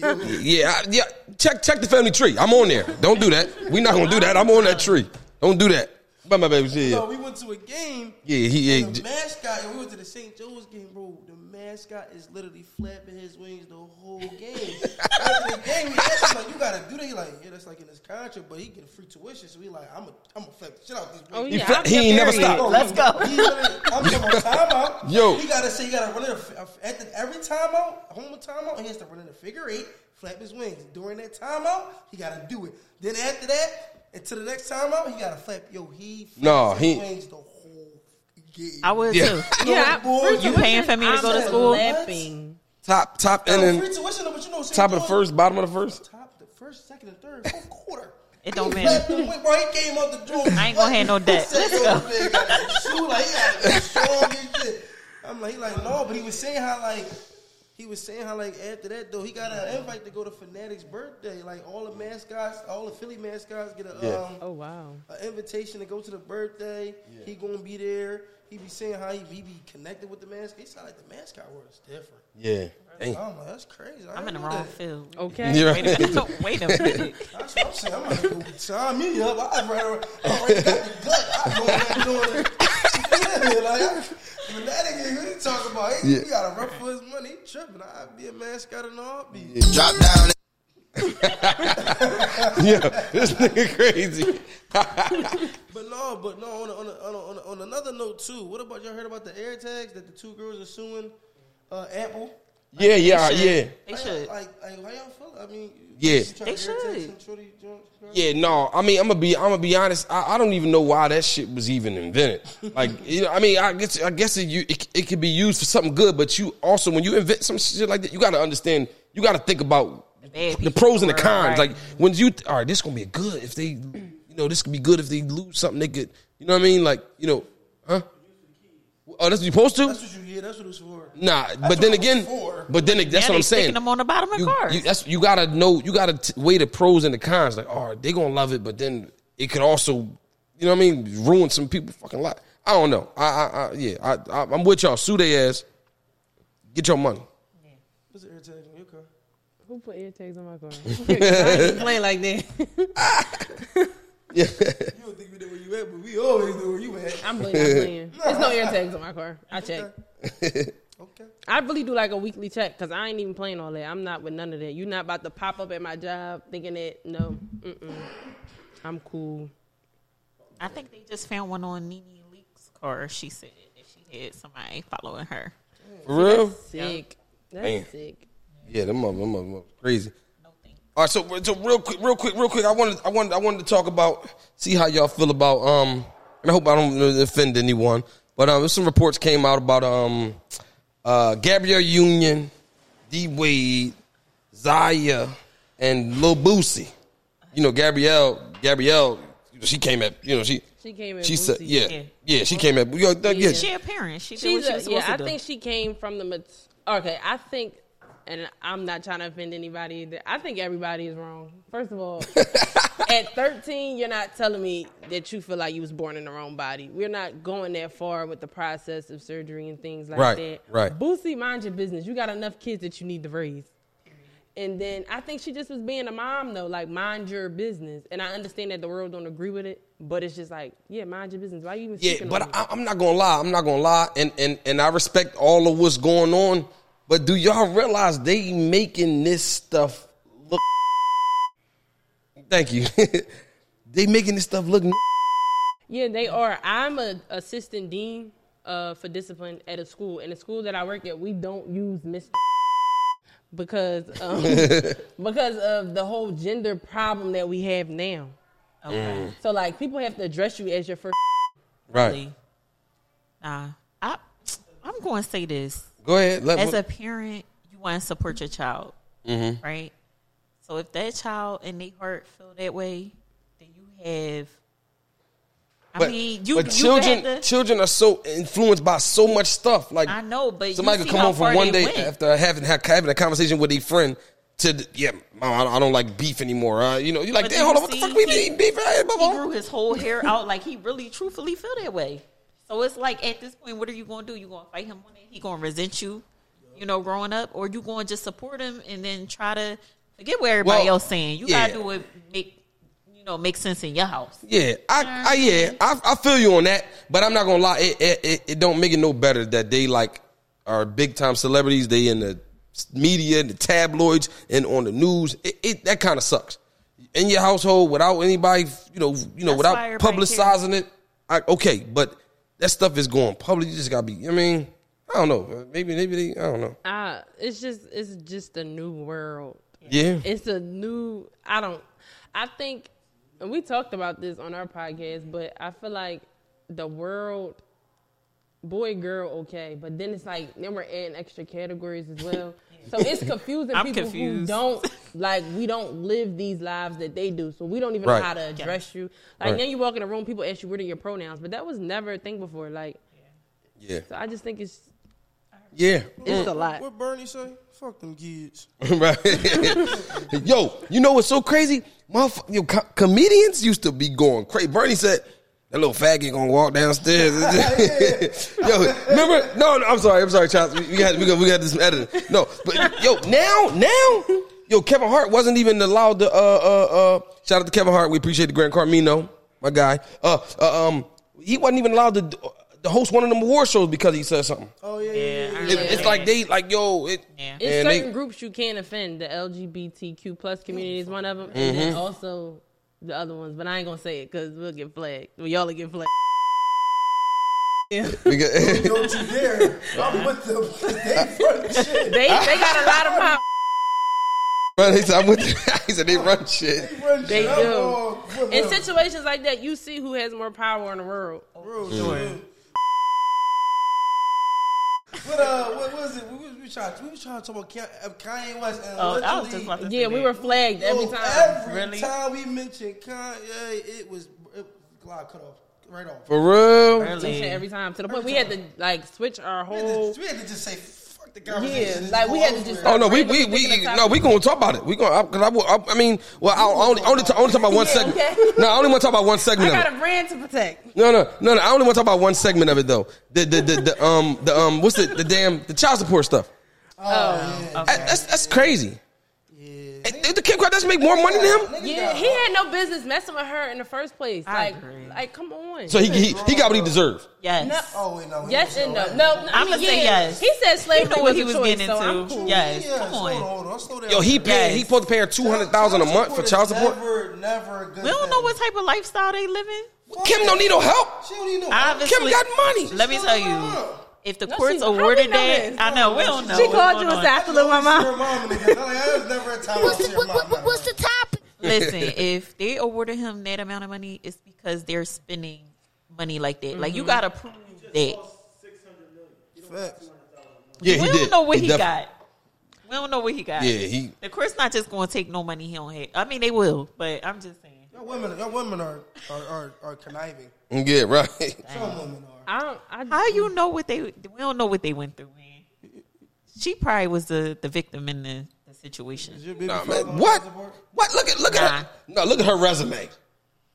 yeah, I- yeah. Check check the family tree. I'm on there. Don't do that. We not gonna do that. I'm on that tree. Don't do that. But my baby, So yeah, we went to a game. yeah, he, and the yeah. mascot, yo, we went to the St. Joe's game, bro. The mascot is literally flapping his wings the whole game. After the game, we asked him, like, you gotta do that. He like, yeah, that's like in his contract, but he get free tuition. So we like, I'm gonna I'm gonna flap the shit out these wings. Oh He yeah, fla- he ain't never period. stopped. Let's go. He literally- I'm talking about timeout. Yo. he gotta say he gotta run in a, at the, every timeout, home timeout. He has to run in a figure eight, flap his wings. During that timeout, he gotta do it. Then after that, until the next timeout, he gotta flap. Yo, he No, his he- wings the whole game. I would Yeah. too. Yeah, boy, free you paying for me to I'm go to school? Laughing. Top top Yo, and then free tuition, but you know, top of the first, bottom of the first. top, the first, second, and third, fourth quarter. It don't matter. flapped Bro, he came out the door. I ain't gonna have no debt. He Let's go. this nigga got that shoe, like he got strong and shit. I'm like, he like, no, but he was saying how like he was saying how like after that though he got an invite to go to Phanatic's birthday. Like all the mascots, all the Philly mascots get a Yeah. um Oh wow. an invitation to go to the birthday. He gonna be there. He be saying how he, he be connected with the mascot. He sound like the mascot world is different. Yeah. Dang. I'm like, that's crazy. I I'm in the wrong that. field. Okay. You're Wait a minute. Wait a minute. That's what I'm saying. I'm gonna go sign me up. I already, already got the gut. I go back doing it. Yeah, like, when that nigga, who he talking about? He, he got to run for his money. He tripping. I'd be a mascot in all. Be. Drop down. Yeah, this nigga crazy. But no, but no. On, on, a, on, a, on, a, on another note too. What about y'all heard about the air tags that the two girls are suing uh, Apple? Yeah, yeah, should. yeah. They How should. y'all- Like, like, how y'all feel? I mean, Yeah. They to should. some shorty? Yeah, no. I mean, I'm gonna be, I'm gonna be honest. I, I don't even know why that shit was even invented. Like, you know, I mean, I guess, I guess it, you, it, it could be used for something good, but you also, when you invent some shit like that, you got to understand. You got to think about bad the pros and the cons. right. Like, when you, all right, this gonna be good if they, you know, this could be good if they lose something. They could, you know what I mean? Like, you know, huh? Oh, that's what you're supposed to? That's what you. Yeah, that's what it's for. Nah, but then again, for. but then that's Yeah, what I'm saying. sticking them on the bottom of you, cars. You, that's, you gotta know. You gotta t- weigh the pros and the cons. Like, all right, they gonna love it, but then it could also, you know what I mean, ruin some people fucking life. I don't know. I, I, I yeah, I, I, I'm with y'all. Sue they ass. Get your money. What's the air tag on your car? Who put air tags on my car? I ain't playing like that. Yeah, You don't think we know where you at, but we always know where you at. I'm really not playing. There's no air tags on my car. I check. Okay. I really do like a weekly check because I ain't even playing all that. I'm not with none of that. You're not about to pop up at my job thinking that no, mm-mm. I'm cool. I think they just found one on NeNe Leakes's car. She said that she had somebody following her. for real. Sick. That's Man. sick. Yeah, them mother, them mother, crazy. No thank All right, so so real quick, real quick, real quick. I wanted, I wanted, I wanted to talk about, see how y'all feel about. Um, and I hope I don't offend anyone, but um, some reports came out about um, uh, Gabrielle Union, D Wade, Zaya, and Lil Boosie. You know, Gabrielle, Gabrielle, she came at, you know, she She came in. she said, Boosie. yeah, Yeah. yeah, she came at, yeah, yeah. Yeah. She a parent. She did She's what she a, was supposed yeah, I do. think she came from the. mat- Okay, I think, and I'm not trying to offend anybody. Either. I think everybody is wrong. First of all, at 13, you're not telling me that you feel like you was born in the wrong body. We're not going that far with the process of surgery and things like Right, that. right. Boosie, mind your business. You got enough kids that you need to raise. And then I think she just was being a mom though, like mind your business. And I understand that the world don't agree with it, but it's just like, yeah, mind your business. Why you even Yeah, but? I, I'm not gonna lie. I'm not gonna lie, and and and I respect all of what's going on. But do y'all realize they making this stuff look? Thank you. they making this stuff look. Yeah, they are. I'm a assistant dean uh, for discipline at a school. and the school that I work at, we don't use Mr. because um, because of the whole gender problem that we have now. Okay. So like people have to address you as your first. Right. Really. Nah. I I'm going to say this. Go ahead. Let As a parent, you want to support your child, Mm-hmm. right? So if that child and they heart feel that way, then you have. I but, mean, you but you children to, children are so influenced by so much stuff. Like I know, but somebody could come home from one day went. after having having a conversation with a friend to the, yeah, Mom, I don't- I don't like beef anymore. Uh, you know, you're like, But damn, hold on, what the fuck we eating beef? Hey, he grew his whole hair out like he really truthfully feel that way. So it's like at this point, what are you going to do? You going to fight him one day? He going to resent you, you know, growing up, or you going to just support him and then try to forget what everybody Well, else saying? You yeah. got to do what make you know make sense in your house. Yeah, I, I yeah, I, I feel you on that, but I'm not gonna lie. It, it, it, it don't make it no better that they like are big time celebrities. They in the media, the tabloids, and on the news. It, it that kind of sucks. In your household, without anybody, you know, you know, That's without publicizing it. I, okay, but that stuff is going public. You just gotta be. I mean, I don't know. Maybe, maybe they. I don't know. Uh, it's just it's just a new world. Yeah, It's a new. I don't. I think, and we talked about this on our podcast, but I feel like the world, boy, girl, okay, but then it's like then we're adding extra categories as well. So it's confusing I'm people who don't like we don't live these lives that they do, so we don't even Right. know how to address you. Like Right. then you walk in a room, people ask you what are your pronouns, but that was never a thing before. Like, yeah, so I just think it's yeah. it's a lot. What Bernie say? Fuck them kids. right. Yo, you know what's so crazy? Motherf- yo, co- comedians used to be going crazy. Bernie said, that little faggot gonna walk downstairs. yo, remember? No, no, I'm sorry, I'm sorry, Charles. We, we got we got we got to do some editing. No, but yo, now, now, yo, Kevin Hart wasn't even allowed to. Uh, uh, uh, shout out to Kevin Hart. We appreciate the Gran Coramino, my guy. Uh, uh um, he wasn't even allowed to. To host one of them award shows because he said something. Oh yeah, yeah, Yeah, yeah. It- remember it's like they like yo. It, Yeah. It's and they- certain groups you can't offend. The LGBTQ plus community is one of them, and Mm-hmm. then also the other ones. But I ain't gonna say it because we'll get flagged. Well, y'all will get flagged. Yeah. we Don't you dare! I'm with them. They front shit. they they got a lot of power. Run, he said, I'm with he said they run shit. Run They shit. do. I'm all with In situations like that, you see who has more power in the world. Real shit. What uh? What was it? We was, we, trying, we was trying to talk about Kanye- uh, West and Oh, I was allegedly- just about to Yeah, we were flagged every Yo, time. Every Really? time we mentioned Kanye, it was it, glide cut off right off. For real? Really? Every time to the point we had to like switch our We had, whole. to, we had to just say fuck the conversation. Yeah, like, we had to just- Oh no, we we we no, we gonna talk about it. We gonna because I, I, I mean, well, I only only ta- only talk about one Yeah, segment. okay. No, I only want to talk about one I segment of got it. a brand to protect. No, no, no, no. I only want to talk about one segment of it though. The the the, the um the um what's the the damn the child support stuff. Oh, That- that's that's crazy. And did the Kim Kardashian make more money than him? yeah, he had no business messing with her in the first place. I Like, agree. like, come on. So he he, he got what he deserved. Yes. No. Oh wait, no. he Yes was and so no. right. No, I I'ma mean, say yeah. yes. He said He slavery knew what was he a was choice, getting so I'm into. cool. Yes. Yeah, Come hold on, on. hold on. Slow down. Yo, he paid. Yes. He supposed to pay her two hundred thousand a month for child support. Never, never a good. We don't know what type of lifestyle they living. Kim don't need no help. She don't need no. Obviously, Kim got money. Let me tell you, if the No, courts she- awarded know that. I know we don't know. She called you a on. said, "I salute my mom." Your mom and. Like, there's never a time I see your mom. What's the topic? Listen, if they awarded him that amount of money, it's because they're spending money like that. Like you mm-hmm. gotta prove that. Facts. Yeah, we he don't know what he, def- got. We don't know what he got. Yeah, he. The court's not just going to take no money he don't have. I mean, they will, but I'm just saying. Y'all women, y'all women are are, are, are conniving. Yeah, right. Some women are. I don't. I, How you know what they? We don't know what they went through, man. She probably was the, the victim in the, the situation. Is your baby Nah, man. What? What? Look at look at her. No, look at her resume.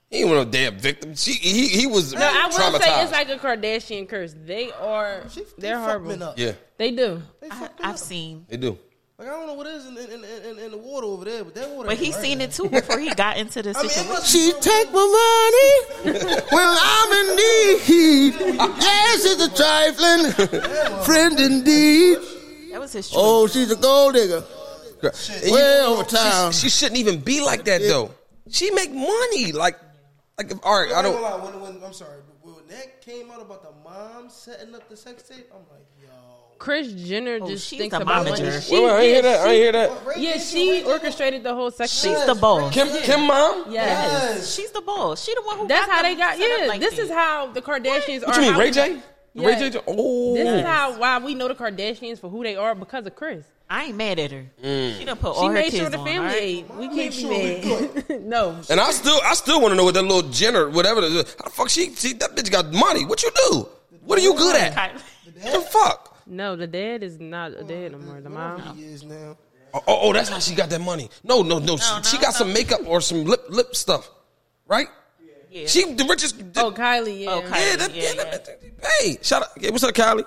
He ain't want no damn victim. She he he was No, I will traumatized. say it's like a Kardashian curse. They are. She, they they're fuck horrible. up. yeah, They do. They I, I've up. seen, they do. Like I don't know what it is in, in, in, in, in the water over there, but that water. but he ain't seen right. it too before he got into the I mean, situation. She take my money when I'm in need. Yes, it's a trifling friend indeed. That was his choice. Oh, she's a gold digger. And Way you- over time. She, she shouldn't even be like that though. She make money like like if- all right. I I don't. don't. When, when, I'm sorry, but when that came out about the mom setting up the sex tape, I'm like, yo. Kris Jenner Oh, just she's thinks about momager. money. Wait, She, Wait, wait, I hear yeah, that. I hear that. Yeah, she orchestrated the whole sex She's tape. the boss. Kim Kim mom. Yes. Yes. She's the boss. She the one who. That's got how them they got. Yeah, like this that. is how the Kardashians What are. you mean, how Ray J? Yeah. Ray J. Oh, This is how why we know the Kardashians for who they are because of Kris. I ain't mad at her. Mm. She done put She her made kids sure the on, family alright? ate. We can't sure be mad. no, And I still, I still want to know what that little Jenner, whatever. it is. How the fuck she, she? That bitch got money. What you do? What are you good at? The fuck? No, the dad is not a dad no more. The mom. He is now. Oh, oh, oh, that's how she got that money. No, no, no. she, no, she got some makeup or some lip lip stuff, right? Yeah. She the richest. Oh, Kylie, yeah. Oh, yeah, that, yeah, yeah, yeah. that- Hey, shout out. Hey, what's up, Kylie?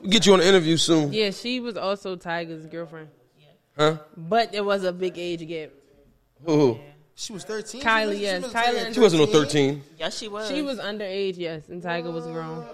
We'll get you on the interview soon. Yeah, she was also Tyga's girlfriend. Huh? But there was a big age gap. Who? She was 13. Kylie, She yes. was Kylie She wasn't no 13. Yes, she was. She was underage, yes, and Tyga was grown.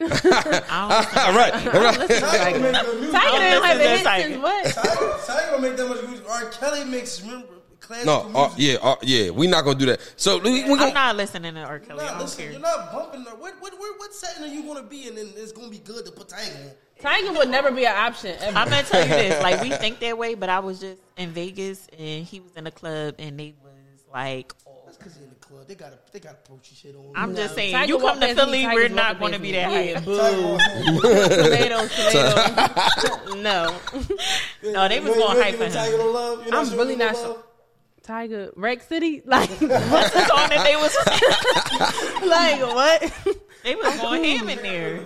I don't All right, all right. Tyga make the music. Tyga didn't have a listen hit since what? Tyga, Tyga don't make that much music. R. Kelly makes remember classical No, uh, music. yeah, uh, yeah. We not gonna do that. So we, we I'm gonna. not listening to R. Kelly. You're I not, don't listen, care. you're not bumping. The, what, what, what, what setting are you going to be in? And it's going to be good to put Tyga in. Tyga would never be an option ever. I'm gonna tell you this. Like we think that way, but I was just in Vegas and he was in the club and they was like. That's because in the club. They got to they got to approach shit on. I'm just saying, Tyga you come to past Philly, Tyga's we're not going to be me. that Yeah, hype. boo. tomatoes, tomatoes. no, No, they was going hype for Tyga him. no love. You're I'm showing really him not love? Tyga, Rack City, like, That's the song that they was like what? they was going ham in there.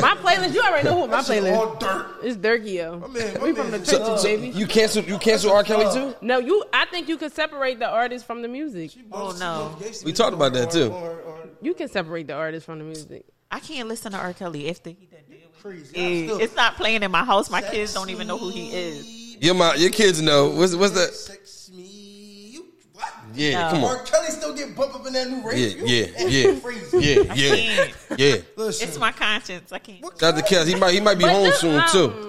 My playlist, you already know who my That shit playlist. all dirt. It's Durkio. My man, my we from the man- trenches, So, baby. you cancel you cancel R. Kelly too? No, you. I think you could separate the artist from the music. Oh, no. We talked about that, too. Or, or, You can separate the artist from the music. I can't listen to R. Kelly after he done deal with crazy. it. I'm still- It's not playing in my house. My kids don't even know who he is. Your my your kids know. What's what's that? Sex me. You what? Yeah, No. come on. R. Kelly still get bumped up in that new race. Yeah, You yeah, yeah, Crazy. yeah, yeah, yeah. Listen, It's my conscience. I can't. What Shout out to Kels. He might he might be home this- soon um, too.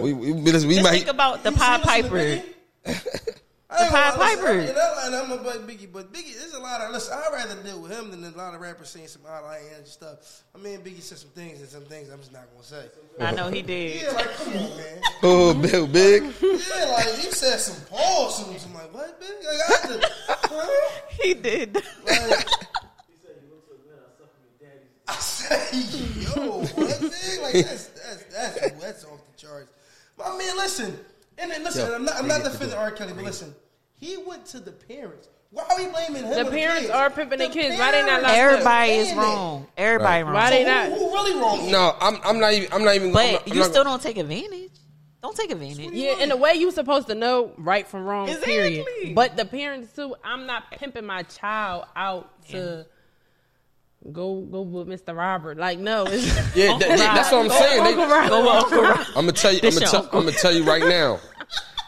We we, we, we Just might. think about the You Pied Piper. Biggie? I ain't Pied gonna lie, listen, Piper. And I, and I'm about Biggie, but Biggie, there's a lot of listen. I'd rather deal with him than a lot of rappers saying some outlandish stuff. I mean, Biggie said some things and some things I'm just not gonna say. I know he did. Yeah, like come on, man. Oh, big, big. Yeah, like he said some pause, some, some like what, Big? Like, I had to, huh? He did. Like, I say, yo, what, Big? Like that's that's that's that's off the charts. My man, listen, and then listen, Yo, I'm not I'm not bring it to defending R. Kelly, but listen, he went to the parents. Why are we blaming him? The or the parents kids? are pimping their The kids. Why they not parents locked up? Everybody is saying it. wrong. Everybody wrong. Why they So not? Who, who really wrong? No, I'm I'm not even I'm not even. I'm But not- I'm you not- still don't take advantage. Don't take advantage. Yeah, in the way you're supposed to know right from wrong. Exactly. Period. But the parents too. I'm not pimping my child out to go go with Mr. Robert. Like no, it's, Yeah, that- that's what I'm saying. They- Uncle Robert. Go with Uncle Rob. I'm gonna tell you. I'm gonna your tell. uncle. I'm gonna tell you right now.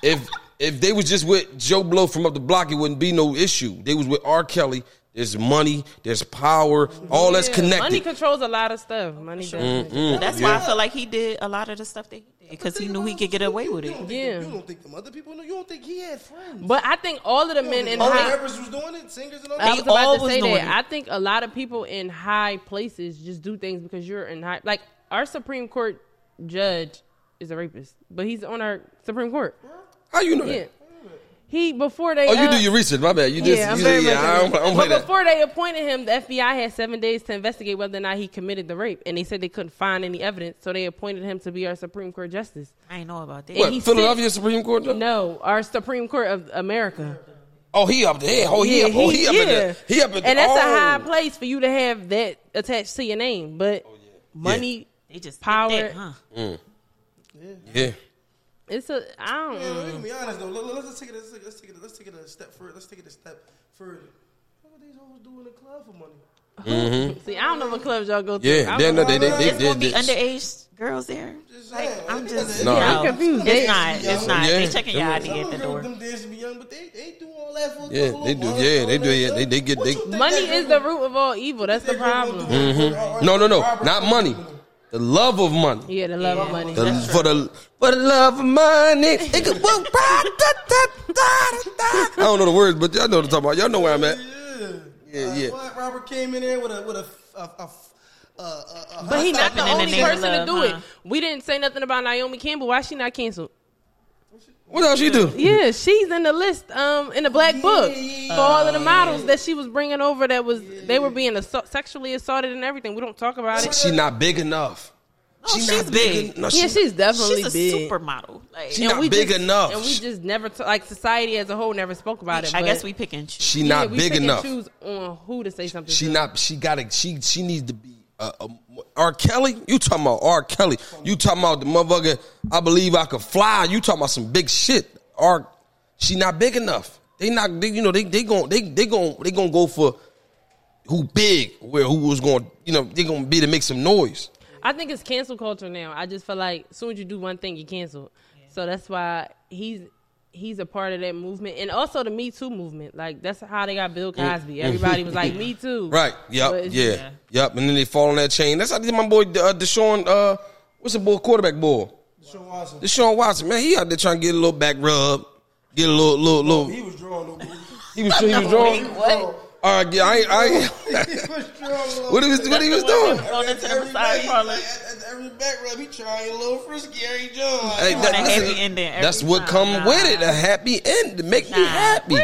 If if they was just with Joe Blow from up the block, it wouldn't be no issue. They was with R. Kelly. There's money. There's power. All that's connected. Money controls a lot of stuff. Money does. That's why I feel like he did a lot of the stuff that he did because he knew he could get away with it. don't think, Yeah. You don't think them other people know? You don't think he had friends? But I think all of the men in all the high. rappers was doing it, singers and all I was about all to say that. it. I think a lot of people in high places just do things because you're in high. Like our Supreme Court judge is a rapist, but he's on our Supreme Court. How you know Yeah. that? He before they. Oh, you uh, do your research. My bad. You just. yeah, I'm you very said, yeah, I don't, I don't play but that. before they appointed him, the FBI had seven days to investigate whether or not he committed the rape, and they said they couldn't find any evidence, so they appointed him to be our Supreme Court justice. I ain't know about that. What? he Philadelphia Supreme Court? judge? No, our Supreme Court of America. Oh, he up there. Oh, he up. Oh, he up in there. He up in and that's oh. a high place for you to have that attached to your name. But money, They just Power. that, huh? Yeah. It's a I don't. Yeah, know. let me be honest though. Let, us take it. Let's take it. Let's take it. Let's take it a step further. Let's take it a step further. What these hoes do in the club for money? Mm-hmm. See, I don't know what clubs y'all go to. Yeah. I They, don't no, they, they, they, It's they, gonna be they- underage girls there. Just Like. I'm just No, no, I'm confused. It's They- not. It's not. Yeah. They checking your Them- ID at the them door. girls, them dancers be young, but they they do all that for Yeah, they do. Yeah, they do. Yeah, they, they get. They, Money is the root of all evil. That's the that girl gonna problem. Mm-hmm. do with- or- no, no, no. Not money. Do with them? The love of money. Yeah, the love of money. The, for the for the love of money. It could-. I don't know the words, but y'all know what I'm talking about. Y'all know where I'm at. Yeah, Yeah, Like, yeah. What? Robert came in there with a with a a, a, a, a, a But he's not the only name of person to do huh? it. We didn't say nothing about Naomi Campbell. Why she not canceled? What else she do? Yeah, she's in the list, um, in the black book Yeah. for all of the models that she was bringing over. That was they were being assault, sexually assaulted and everything. We don't talk about it. She not big enough. No, She she's not big. No, Yeah, she, she's definitely She's a big. supermodel. Like, She not we big just- enough. and we just never t- like society as a whole never spoke about it. I guess we pick and choose. she yeah, not we big pick and enough. choose on who to say something. She to. not. She got to. She she needs to be a, uh, R. Kelly. You talking about R. Kelly? You talking about the motherfucker? I believe I could fly. You talking about some big shit? R. She not big enough. They not. They, you know they they gon' they they gon' they gonna go for who big where who was going. You know they gonna be to make some noise. I think it's cancel culture now. I just feel like as soon as you do one thing, you cancel. So that's why he's he's a part of that movement, and also the Me Too movement. Like that's how they got Bill Cosby. Everybody was like Me Too. Right. Yep. But it's- Yeah. Yep. And then they fall on that chain. That's how I did my boy uh, Deshaun. Uh, what's the boy quarterback boy? Sean Watson. Deshaun Watson. Man, he out there trying to get a little back rub, get a little little little. He was drawn though. He was he was drawing. What? All right. Yeah. I. ain't- I. he was drawn. what he was what he was doing? Going into the Every side back, parlor. at, at every back rub, he trying a little frisky. Harry Jones. Hey, want a listen, happy ending every That's what time. come Nah. with it. A happy end to make me Nah. happy.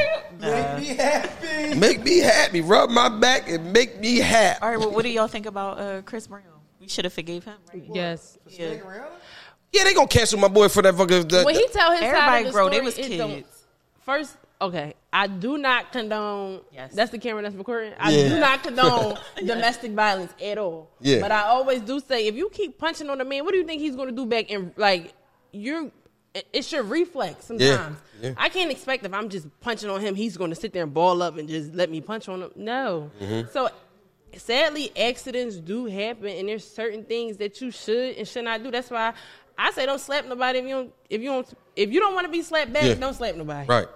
Make me happy. Make me happy. Rub my back and make me happy. All right, well, what do y'all think about uh, Chris Brown? We should have forgave him, right? Yes. Yeah. Yeah, they gonna cancel my boy for that fucking. That, When he tell his side Everybody of the grown, they was it don't- kids. First, okay, I do not condone. Yes. That's the camera that's recording. I Yeah. do not condone domestic violence at all. Yeah. But I always do say, if you keep punching on a man, what do you think he's going to do back? And like, you're, it's your reflex sometimes. Yeah. I can't expect if I'm just punching on him, he's going to sit there and ball up and just let me punch on him. No. Mm-hmm. So. Sadly, accidents do happen, and there's certain things that you should and should not do. That's why I say don't slap nobody if you don't if you don't if you don't want to be slapped back. Yeah. Don't slap nobody. Right.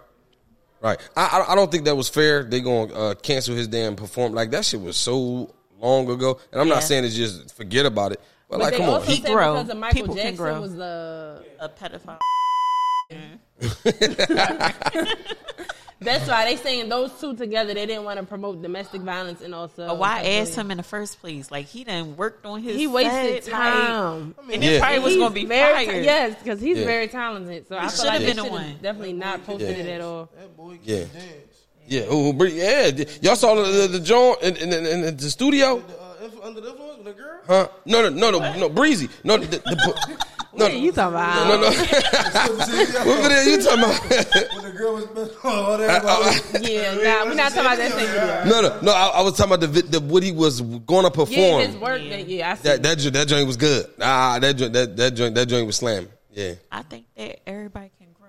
Right. I I- I don't think that was fair. They gonna uh, cancel his damn perform like that shit was so long ago. And I'm Yeah. not saying to just forget about it, but, But like, come on, also he, grow. because of Michael People can Jackson grow. was the. A pedophile. That's why they saying those two together. They didn't want to promote domestic violence and also. But why ask him in the first place? Like he done worked on his. He wasted set, like- time. and Yeah. it probably was gonna be very fired. yes, because he's Yeah. very talented. So I feel should've like been the one. Definitely not posted it at all. That boy can Yeah. dance. yeah, who, who, yeah, y'all saw the the, the joint in, in, in, in the studio, The, uh, under the influence with a girl? huh? No, no, no, no, no, breezy, no, the, the, no, What are you talking about? no, no. what video you talking about? when the girl was oh, that Yeah, nah, we're not talking about that same video. no, no, no. I, I was talking about the, the what he was going to perform. Yeah, his work. that- Yeah, I see. that that that joint was good. Ah, that joint that that joint that joint was slam. Yeah. I think that everybody can grow.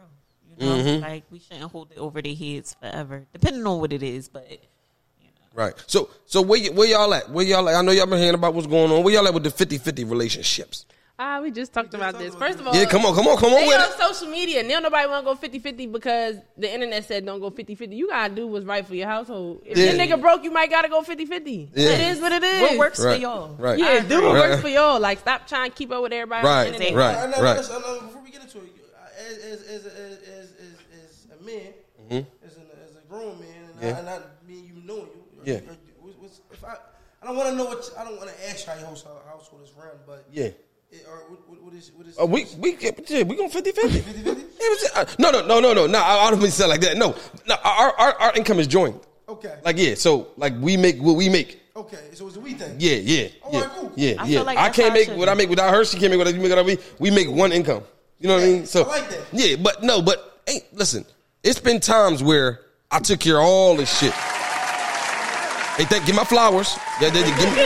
You know, Mm-hmm. like we shouldn't hold it over their heads forever, depending on what it is. But Right. So so where y- where y'all at? Where y'all at? I know y'all been hearing about what's going on. Where y'all at with the 50-50 relationships? Ah, we just talked about this. First of all, Yeah, come on, come on, come on They with on it. social media. Now nobody want to go 50 50 because the internet said don't go 50 50. You got to do what's right for your household. If Yeah. your nigga broke, you might got to go 50 50. Yeah. It is what it is. what works Right. for y'all? Right. Yeah, do what Right. works for y'all. Like, stop trying to keep up with everybody. on Right, the internet. right. I right. listen, I know, before we get into it, as as as as as, as, as a man, as, an, as a grown man, and, Mm-hmm. Yeah. I, and not me and you knowing you. Yeah. what's- what's- if I, I don't want to know what I don't want to ask how your household, household is run, but Yeah. It, or what, what, what is what is Uh, we we yeah, we going 50-50. 50-50? Uh, no, no, no, no, no. No, I, I don't mean to say like that. No, no. Our, our our income is joint. Okay. Like yeah, so like we make what we make. okay, so it's a we thing. Yeah, yeah, All yeah, right, cool. yeah, I yeah. like I can't make should what I make without her. She can't make what you make without me. We make one income. You know what I mean? So I like that. Yeah, but no, but ain't listen. It's been times where I took care of all this shit. Hey, thank, give my flowers. Yeah, they, they give me,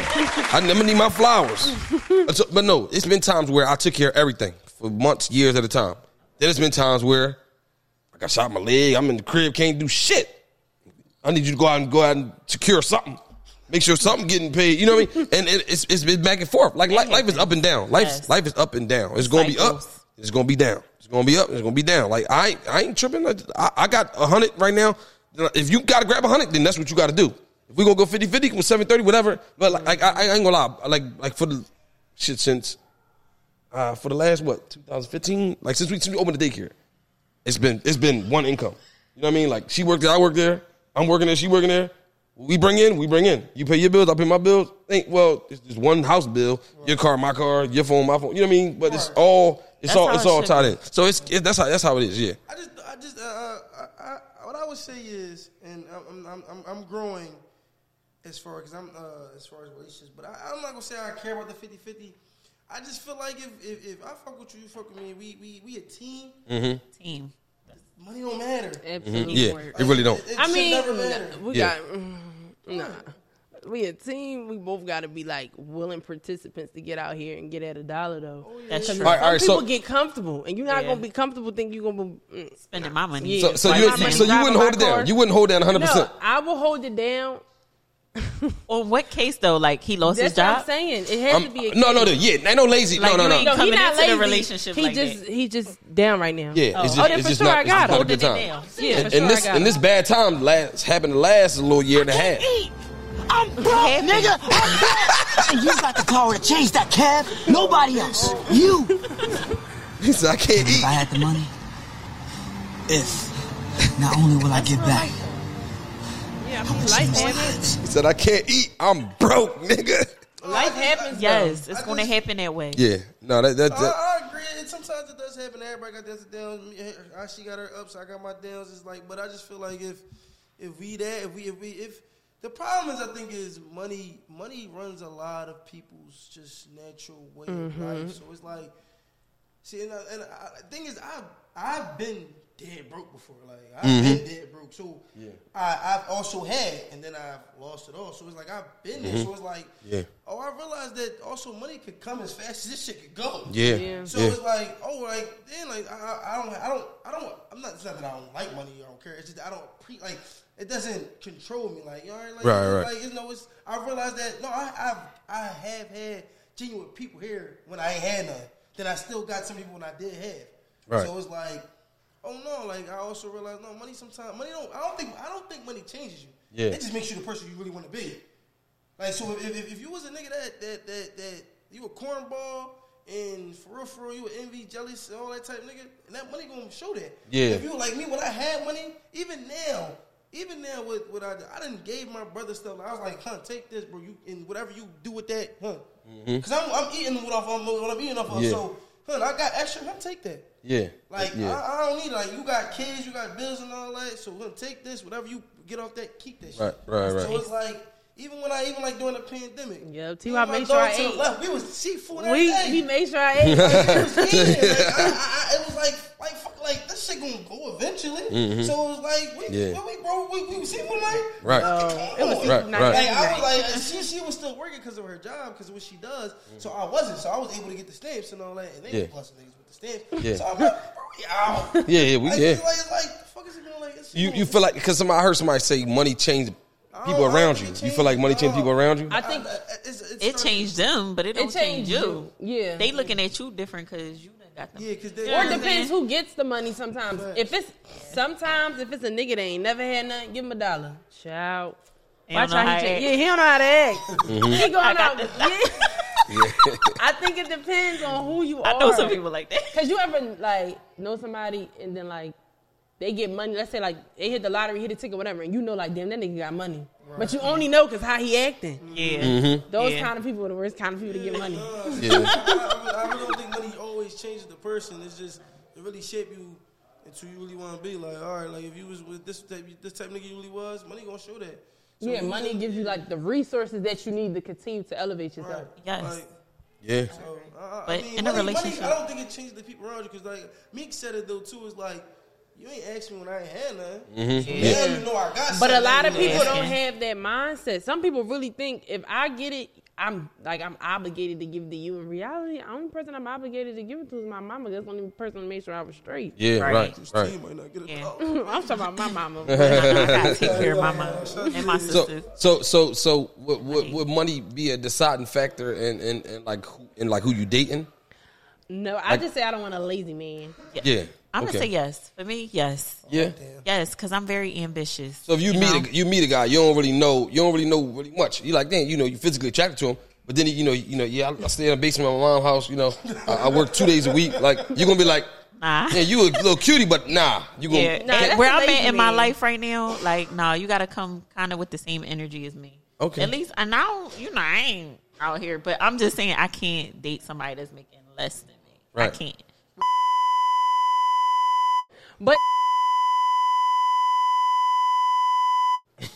I never need my flowers. But so- but no, it's been times where I took care of everything for months, years at a time. Then it's been times where I got shot in my leg. I'm in the crib, can't do shit. I need you to go out and go out and secure something. Make sure something getting paid. You know what I mean? And it, it's it's been back and forth. Like life, life is up and down. Life Yes. life is up and down. It's gonna be up. It's gonna be down. It's gonna be up. It's gonna be down. Like I ain't, I ain't tripping. I, I got a hundred right now. If you got to grab a hundred, then that's what you got to do. If we gonna go 50-50, with seven thirty, whatever. But like, like I, I ain't gonna lie. Like like for the shit since uh, for the last what 2015, like since we, since we opened the daycare, it's been it's been one income. You know what I mean? Like she worked there, I work there. I'm working there, she working there. We bring in, we bring in. You pay your bills, I pay my bills. Ain't well, it's just one house bill. Your car, my car, your phone, my phone. You know what I mean? But it's all it's That's all how it's it all should tied be. in. So it's it, that's how that's how it is. Yeah. I just, I just, uh, uh, I, I, what I would say is, and I'm, I'm, I'm, I'm growing as far as I'm, uh, as far as relationships, but I, I'm not gonna say I care about the 50-50. I just feel like if, if, if I fuck with you, you fuck with me, we, we, we a team. Team. Money don't matter. Absolutely. Yeah. Work. It really don't. It, it I should mean, never matter. we Yeah. got mm, nah. we a team. We both got to be like willing participants to get out here and get at a dollar though. That's true. All right, all right, some people so- get comfortable, and you're not Yeah. gonna be comfortable. Think you're gonna be. mm. Spending my money. Yeah. So, so Like you so you wouldn't hold my it down. car. You wouldn't hold down 100. No, percent I will hold it down. On what case though? Like he lost That's his what I'm job. saying. It has um, to be a No, no, no. Yeah, ain't no lazy. Like, no, no, no. ain't No, he not into the lazy. relationship He like just that. he just down right now. Yeah, it's oh. just, Oh, then it's for just sure not. I got just not a good time. down. Yeah, And, for sure and this I got and this bad time last happened to last a little year and a half. I'm broke, happened? nigga. I'm broke. and you got the power to change that, Kev. Nobody else. You. He said, "I can't eat. If. I had the money, if not only will I give back, life change happens. lives. He said, "I can't eat. I'm broke, nigga." Life happens. Yes, though. it's going to happen that way. Yeah, no, that that, I, that I agree. And sometimes it does happen. Everybody got their downs. She got her ups. I got my downs. It's like, but I just feel like if if we that if we if we if the problem is, I think is money. Money runs a lot of people's just natural way of mm-hmm. life. So it's like, see, and, I, and I, the thing is, I've I've been dead broke before. Like I've mm-hmm. been dead broke. So I, I've also had, and then I've lost it all. So it's like I've been there. Mm-hmm. So it's like, Yeah. oh, I realized that also money could come as fast as this shit could go. yeah, Yeah. So yeah. it's like, oh, like then, like I, I- I don't, I don't, I don't. I'm not. It's not that I don't like money. I don't care. It's just that I don't pre like. It doesn't control me. Like you know, like, Right, right. Like you know, it's. I realized that no, I, I've, I have had genuine people here when I ain't had none. Then I still got some people when I did have. Right. So it's like, oh no, like I also realized no, money sometimes money don't. I don't think I don't think money changes you. Yeah. It just makes you the person you really want to be. Like so, if, if, if you was a nigga that that that that you a cornball and for real for real you were envy, jealous, and all that type nigga, and that money gonna show that. Yeah. If you were like me when I had money, even now, even now with what I did, I didn't gave my brother stuff. I was like, huh, take this, bro. You and whatever you do with that, huh? Because I'm I'm eating what off I'm, what I'm eating off of. Mm-hmm. Yeah. So, huh, I got extra. Huh, take that. yeah, Like yeah. I, I don't need it. like you got kids, you got bills and all that. So we'll take this, whatever you get off that, keep that shit. Right, right, right. So it's like even when I even like during the pandemic. Yeah, me T.Y. and my made sure I to ate. Left, we was seafood every We day. he made sure I ate. Like, it was eating. Like, I, I, I, it was like like fuck, like this shit gonna go eventually. So it was like we, Mm-hmm. Yeah. we bro, we, we seafood night. Right. Like, it was come Right, on. right. Like I was like, she she was still working because of her job, because of what she does. So I wasn't. So I was able to get the stamps and all that, and they Yeah. were blessing niggas with the stamps. Yeah. So I'm like, bro, we out. Yeah, yeah, we- like, yeah. It's like, it's like, the fuck is it gonna like? It's You gonna- you feel like because somebody I heard somebody say money changed people around you. You feel like money changed changed people around you. I think I- it's, it's It changed them, but it don't change changed you. you. Yeah. They looking at you different because you done got them. Yeah, because they. Or it depends who gets the money sometimes. Right. If it's sometimes if it's a nigga that ain't never had nothing, give him a dollar. Shout. He Watch don't how how he to change. act. Yeah, he don't know how to act. Mm-hmm. He going got out. Yeah. I think it depends on who you are. I know some people like that. Cause you ever like know somebody and then like they get money. Let's say like they hit the lottery, hit a ticket, whatever, and you know like damn that nigga got money, but you only know cause how he acting. Yeah. Mm-hmm. Those Yeah. kind of people are the worst kind of people to get money. Yeah. I, I, I really don't think money always changes the person. It's just it really shape you into who you really want to be. Like, all right, like if you was with this type, this type nigga you really was, money gonna show that. So Yeah, money gives you like the resources that you need to continue to elevate Right. yourself. Yes. Like, Yeah. so, I- I, But I mean, in a relationship- money, I don't think it changes the people around you because like Meek said it though too. Is like you ain't asked me when I ain't had none. Mm-hmm. Now you know I got. But a lot of people Yeah. don't have that mindset. Some people really think if I get it, I'm like I'm obligated to give it to you. In reality, the only person I'm obligated to give it to is my mama. That's the only person to make sure I was straight. Yeah. Right. Right. Right. might not get a Yeah. I'm talking about my mama. I gotta take care of my mom and my So so so so would, would, would money be a deciding factor in, in, in like who, in like who you dating? no, I just say I don't want a lazy man. Yeah. I'm Okay. gonna say yes. For me, yes. Yeah. Yes, because I'm very ambitious. So if you, meet know? a, you meet a guy, you don't really know, you don't really know really much. You like, damn, you know, you physically attracted to him, but then you know, you know, yeah, I, I stay in the basement of my mom's house. You know, I, I work two days a week. Like you're gonna be like, Nah. yeah, you a little cutie, but nah, you gonna Yeah, Nah, where I'm at in my life right now, like, nah, you gotta come kind of with the same energy as me. Okay. At least, and I don't, you know, I ain't out here, but I'm just saying I can't date somebody that's making less than me. Right. I Right. can't. But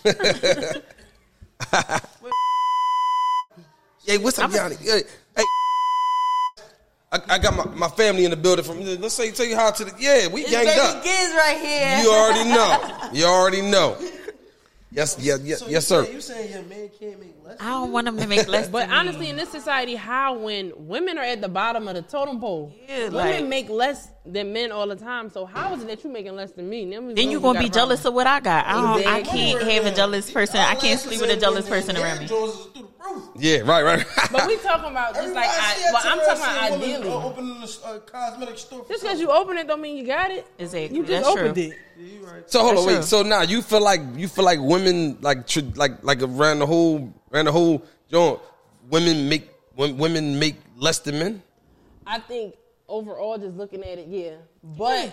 Hey, what's up, Yanni? Hey, hey. I, I got my, my family in the building from. Let's say tell you how to the yeah we ganged up. kids right here. You already know. You already know. Yes, yeah, yeah, So yes, you sir. saying- You saying your man can't make less? I don't want them to make less. But than me. honestly, in this society, how when women are at the bottom of the totem pole, Yeah, women like- make less than men all the time. So how is it that you making less than me? Then, then you got gonna a be problem. jealous of what I got. I don't. I can't have a jealous person. I can't sleep with a jealous person around me. Yeah, right, right. But we talking about just like, I, well, I'm talking about ideally. Opening a uh, cosmetic store. Just because you open it don't mean you got it. Exactly. You just That's opened true. it. Yeah, you right. So hold on, That's wait. true. So now you feel like you feel like women like tr- like like around the whole around the whole joint, women make women make less than men. I think overall, just looking at it, yeah. But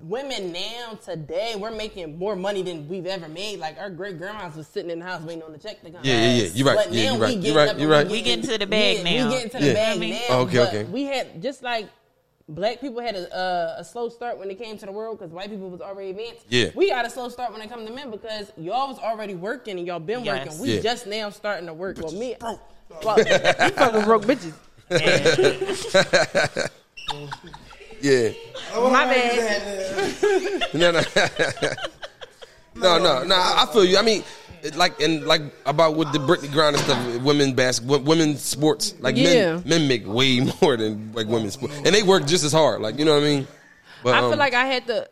women now today, we're making more money than we've ever made. Like our great grandmas was sitting in the house waiting on the check to come. Yeah, yeah, yeah. You're right. But Yeah, now you're we right. getting You're right. up. You're right. We getting to the bag yeah, now. We getting to Yeah. the bag You now. what I mean? Okay, but okay. We had just like black people had a, uh, a slow start when it came to the world because white people was already advanced. Yeah. we got a slow start when it come to men because y'all was already working and y'all been Yes. working. We Yeah. just now starting to work. Well, me, well, you fucking broke bitches. Yeah. My bad. No, no. no, no, no. I feel you. I mean, like and like about with the Brittney Griner stuff, women basketball, women sports. Like Yeah. men, men make way more than like women sports, and they work just as hard. Like you know what I mean? But I um, feel like I had to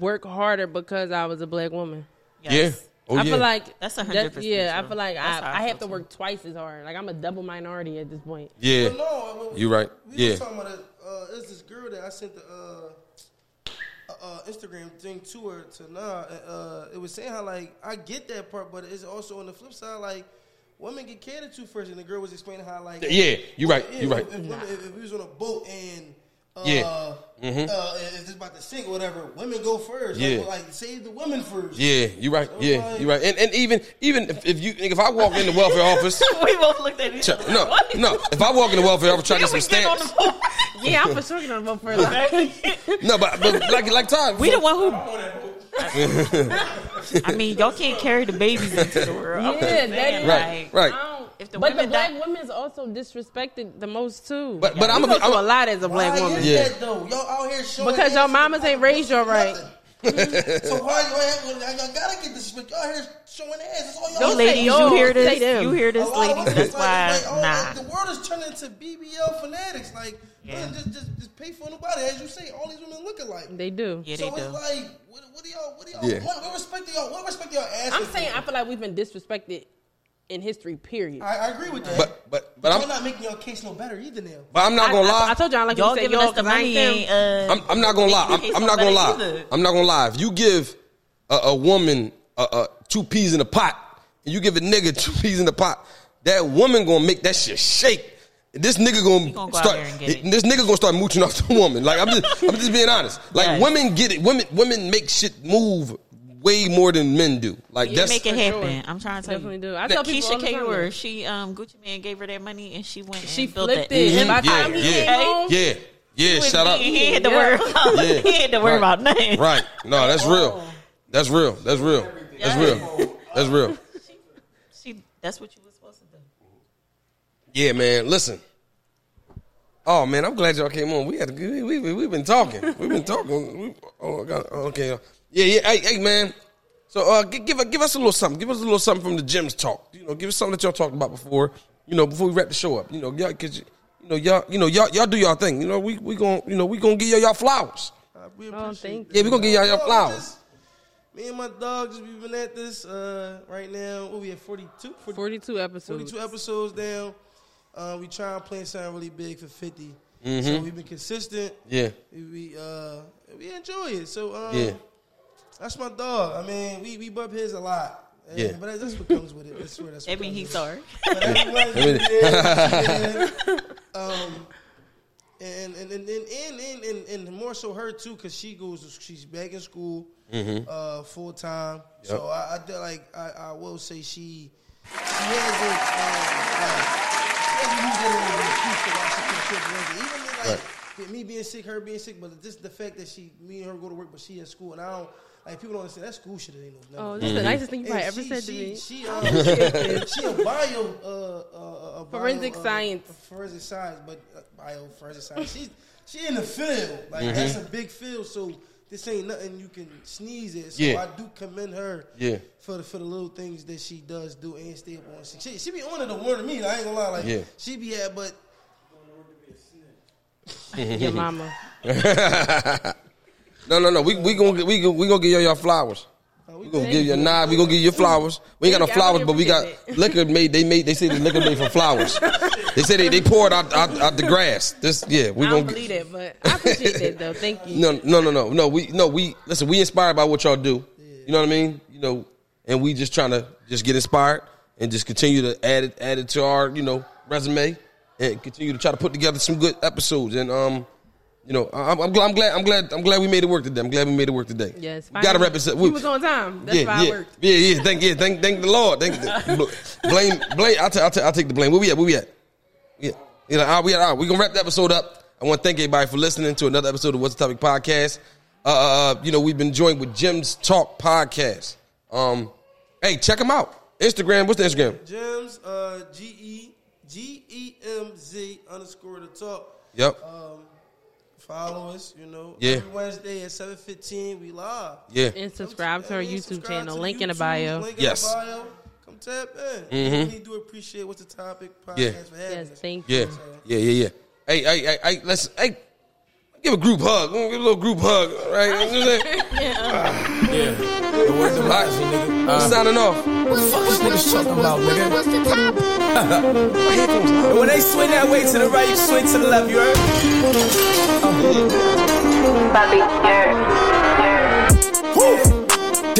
work harder because I was a black woman. Yes. yeah. Oh I yeah. feel like That's a 100% Yeah, I feel like That's I, I I have feel to work twice as hard. Like I'm a double minority at this point. yeah. But no, when- You right. We Yeah. Was talking about it. Uh, there's this girl that I sent the uh, uh, uh, Instagram thing to her to nah. Uh, it was saying how like I get that part, but it's also on the flip side like women get catered to first, and the girl was explaining how like Yeah, you're right, yeah, you right. If, if, women, if, if we was on a boat and. Uh, Yeah. uh, if it's about to sink or whatever, women go first. Yeah. Like, like save the women first. Yeah, you're right. Yeah, you're right. And and even even if, if you if I walk in the welfare office, we both looked at each other. no, What? no. If I walk in the welfare office, try to get we some get the stamps. Yeah, I'm for sure gonna vote for it. No, but, but like like Todd, We the one who. I mean, y'all can't carry the babies into the world. Yeah, just that saying, is- Right, like, right. I don't- If the but the black die- women's also disrespected the most too. But- but We I'ma go I'ma- a lot as a black Why woman. is Yeah. that though? Y'all out here showing Because your mamas ain't raised you right. nothing. so why you y'all, y'all gotta get this? Y'all here showing ass. That's all y'all. Don't ladies, you hear this? You hear this, lot ladies? That's like- why, like, oh, nah. like, the world is turning into BBL fanatics. Like, Yeah. man, just, just, just pay for nobody. As you say, all these women look alike. They do. Yeah, so they it's do. like, what, what do y'all, what do y'all, Yeah. what, what respect do y'all, what respect do y'all ask? I'm saying I feel like we've been disrespected in history. Period. I, I agree with that. But but but y'all I'm not making your case no better either now. but I'm not gonna I- lie. I, told y'all like Y'all you said giving y'all us the 'cause money. Ain't, uh, I'm, I'm not gonna lie. I'm, I'm not gonna lie. either. I'm not gonna lie. If you give a, a woman uh, uh, two peas in a pot, and you give a nigga two peas in a pot, that woman gonna make that shit shake. This nigga gonna, gonna go start. there and get it. This nigga gonna start mooching off the woman. Like I'm just, I'm just being honest. Like Yes. women get it. Women, women make shit move way more than men do. Like You that's make it happen. sure. I'm trying to tell Definitely you. do. I tell people all Keisha the time Ka'oir, that. she um Gucci Mane gave her that money and she went. She and built flipped that. it. Mhm. And by the Yeah, time he yeah. came home, yeah, yeah. He Shout out. He had to Yeah. worry about. Yeah. He had to worry Right. about nothing. Right. No, that's real. That's real. That's real. That's real. That's real. She. That's what you were supposed to do. Yeah, man. Listen. Oh man, I'm glad y'all came on. We had a good. We we we've been talking. We've been talking. We, oh, I got, oh, okay. Yeah, yeah. Hey, hey, man. So uh, give give give us a little something. Give us a little something from the Gemz Talk. You know, give us something that y'all talked about before. You know, before we wrap the show up. You know, y'all, cause you, you know, y'all, you know, y'all, y'all do y'all thing. You know, we we going to, you know, we gonna give y'all y'all flowers. Uh, we Oh, appreciate thank that. Yeah, we gonna give y'all y'all flowers. just- Me and my dog just we've been at this uh, right now. What we at 42? 42 episodes. 42 episodes down. Uh, we try and plan something really big for 50. Mm-hmm. So we've been consistent. Yeah. We we, uh, we enjoy it. So um, Yeah. That's my dog. I mean, we we bump his a lot. And- Yeah. but that's, that's what comes with it. I swear that's I what mean, he's sorry. it. Yeah, yeah. Um, and and and and and, and, and, and more so her too, because she goes, she's back in school, uh, full time. So I, I like I, I will say she she hasn't um, like, she hasn't used it as an excuse for why she can't show up to Wednesday. Even like with me being sick, her being sick, but just the fact that she, me and her go to work, but she at school, and I don't. Like people don't understand that school shit ain't no. Oh, nothing. this is the nicest thing you And probably ever she, said to she, me. She, um, she a bio, uh, uh, uh, bio, Forensic uh, science. forensic science, but uh, bio forensic science. She's she in the field, like Mm-hmm. that's a big field. So this ain't nothing you can sneeze at. So Yeah. I do commend her. Yeah. For the for the little things that she does do and stay up on. She she be on it to warn me. I ain't gonna lie. Like Yeah. she be at, but Your mama. No, no, no. We we gonna we gonna, we gonna give y'all your flowers. We gonna give you a nod. We gonna give you your flowers. We ain't got no Thank you. I flowers, but we got liquor made. They made. They say the liquor made from flowers. They say they, they poured out, out out the grass. This yeah. We I gonna don't believe that, but I appreciate that though. Thank you. No, no, no, no, no. We no. We listen. We inspired by what y'all do. You know what I mean? You know, and we just trying to just get inspired and just continue to add it add it to our you know resume and continue to try to put together some good episodes and um. You know, I'm, I'm glad. I'm glad. I'm glad. I'm glad we made it work today. I'm glad we made it work today. Yes, we gotta finally. represent. We was on time. That's yeah, why yeah, I worked. yeah, yeah. Thank, yeah, thank, thank the Lord. Thank, blame, blame. I'll, ta- I'll, ta- I'll take the blame. Where we at? Where we at? Yeah, you know, all right, we all right, we gonna wrap the episode up. I want to thank everybody for listening to another episode of What's the Topic podcast. Uh, uh, you know, we've been joined with Gemz Talk podcast. Um, hey, check them out. Instagram. What's the Instagram? Gemz uh, G E G E M Z underscore the talk. Yep. Um, follow us. You know, Yeah. every Wednesday at seven fifteen we live. Yeah. And subscribe to our YouTube channel. to the Link in the bio. Link Yes. in the bio. Come tap in. Mhm. We do appreciate what's the topic podcast Yeah. for having Yes, us. thank Yeah, you. yeah, yeah, yeah. Hey, hey, hey, hey, let's hey, give a group hug. Give a little group hug, right? You know what I'm saying? Yeah. The word to All right, nigga. I'm uh-huh. signing off. What the fuck is niggas talking about, nigga? and when they swing that way to the right, you swing to the left, you heard? Woo!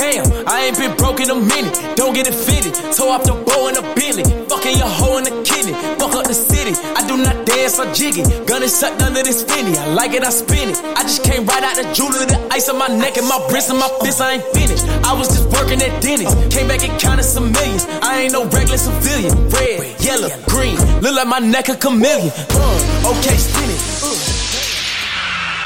Damn, I ain't been broke in a minute. Don't get it fitted. Toe off the bow in a Bentley. Fucking your hoe in the kidney. Fuck up the city. I do not dance or jiggy. Gun is sucked under this finny. I like it, I spin it. I just came right out the jewelry. The ice on my neck and my wrist and my fist. I ain't finished. I was just working at Denny's. Came back and counted some millions. I ain't no regular civilian. Red, yellow, green. Look like my neck a chameleon. Uh, okay, spin it. Uh,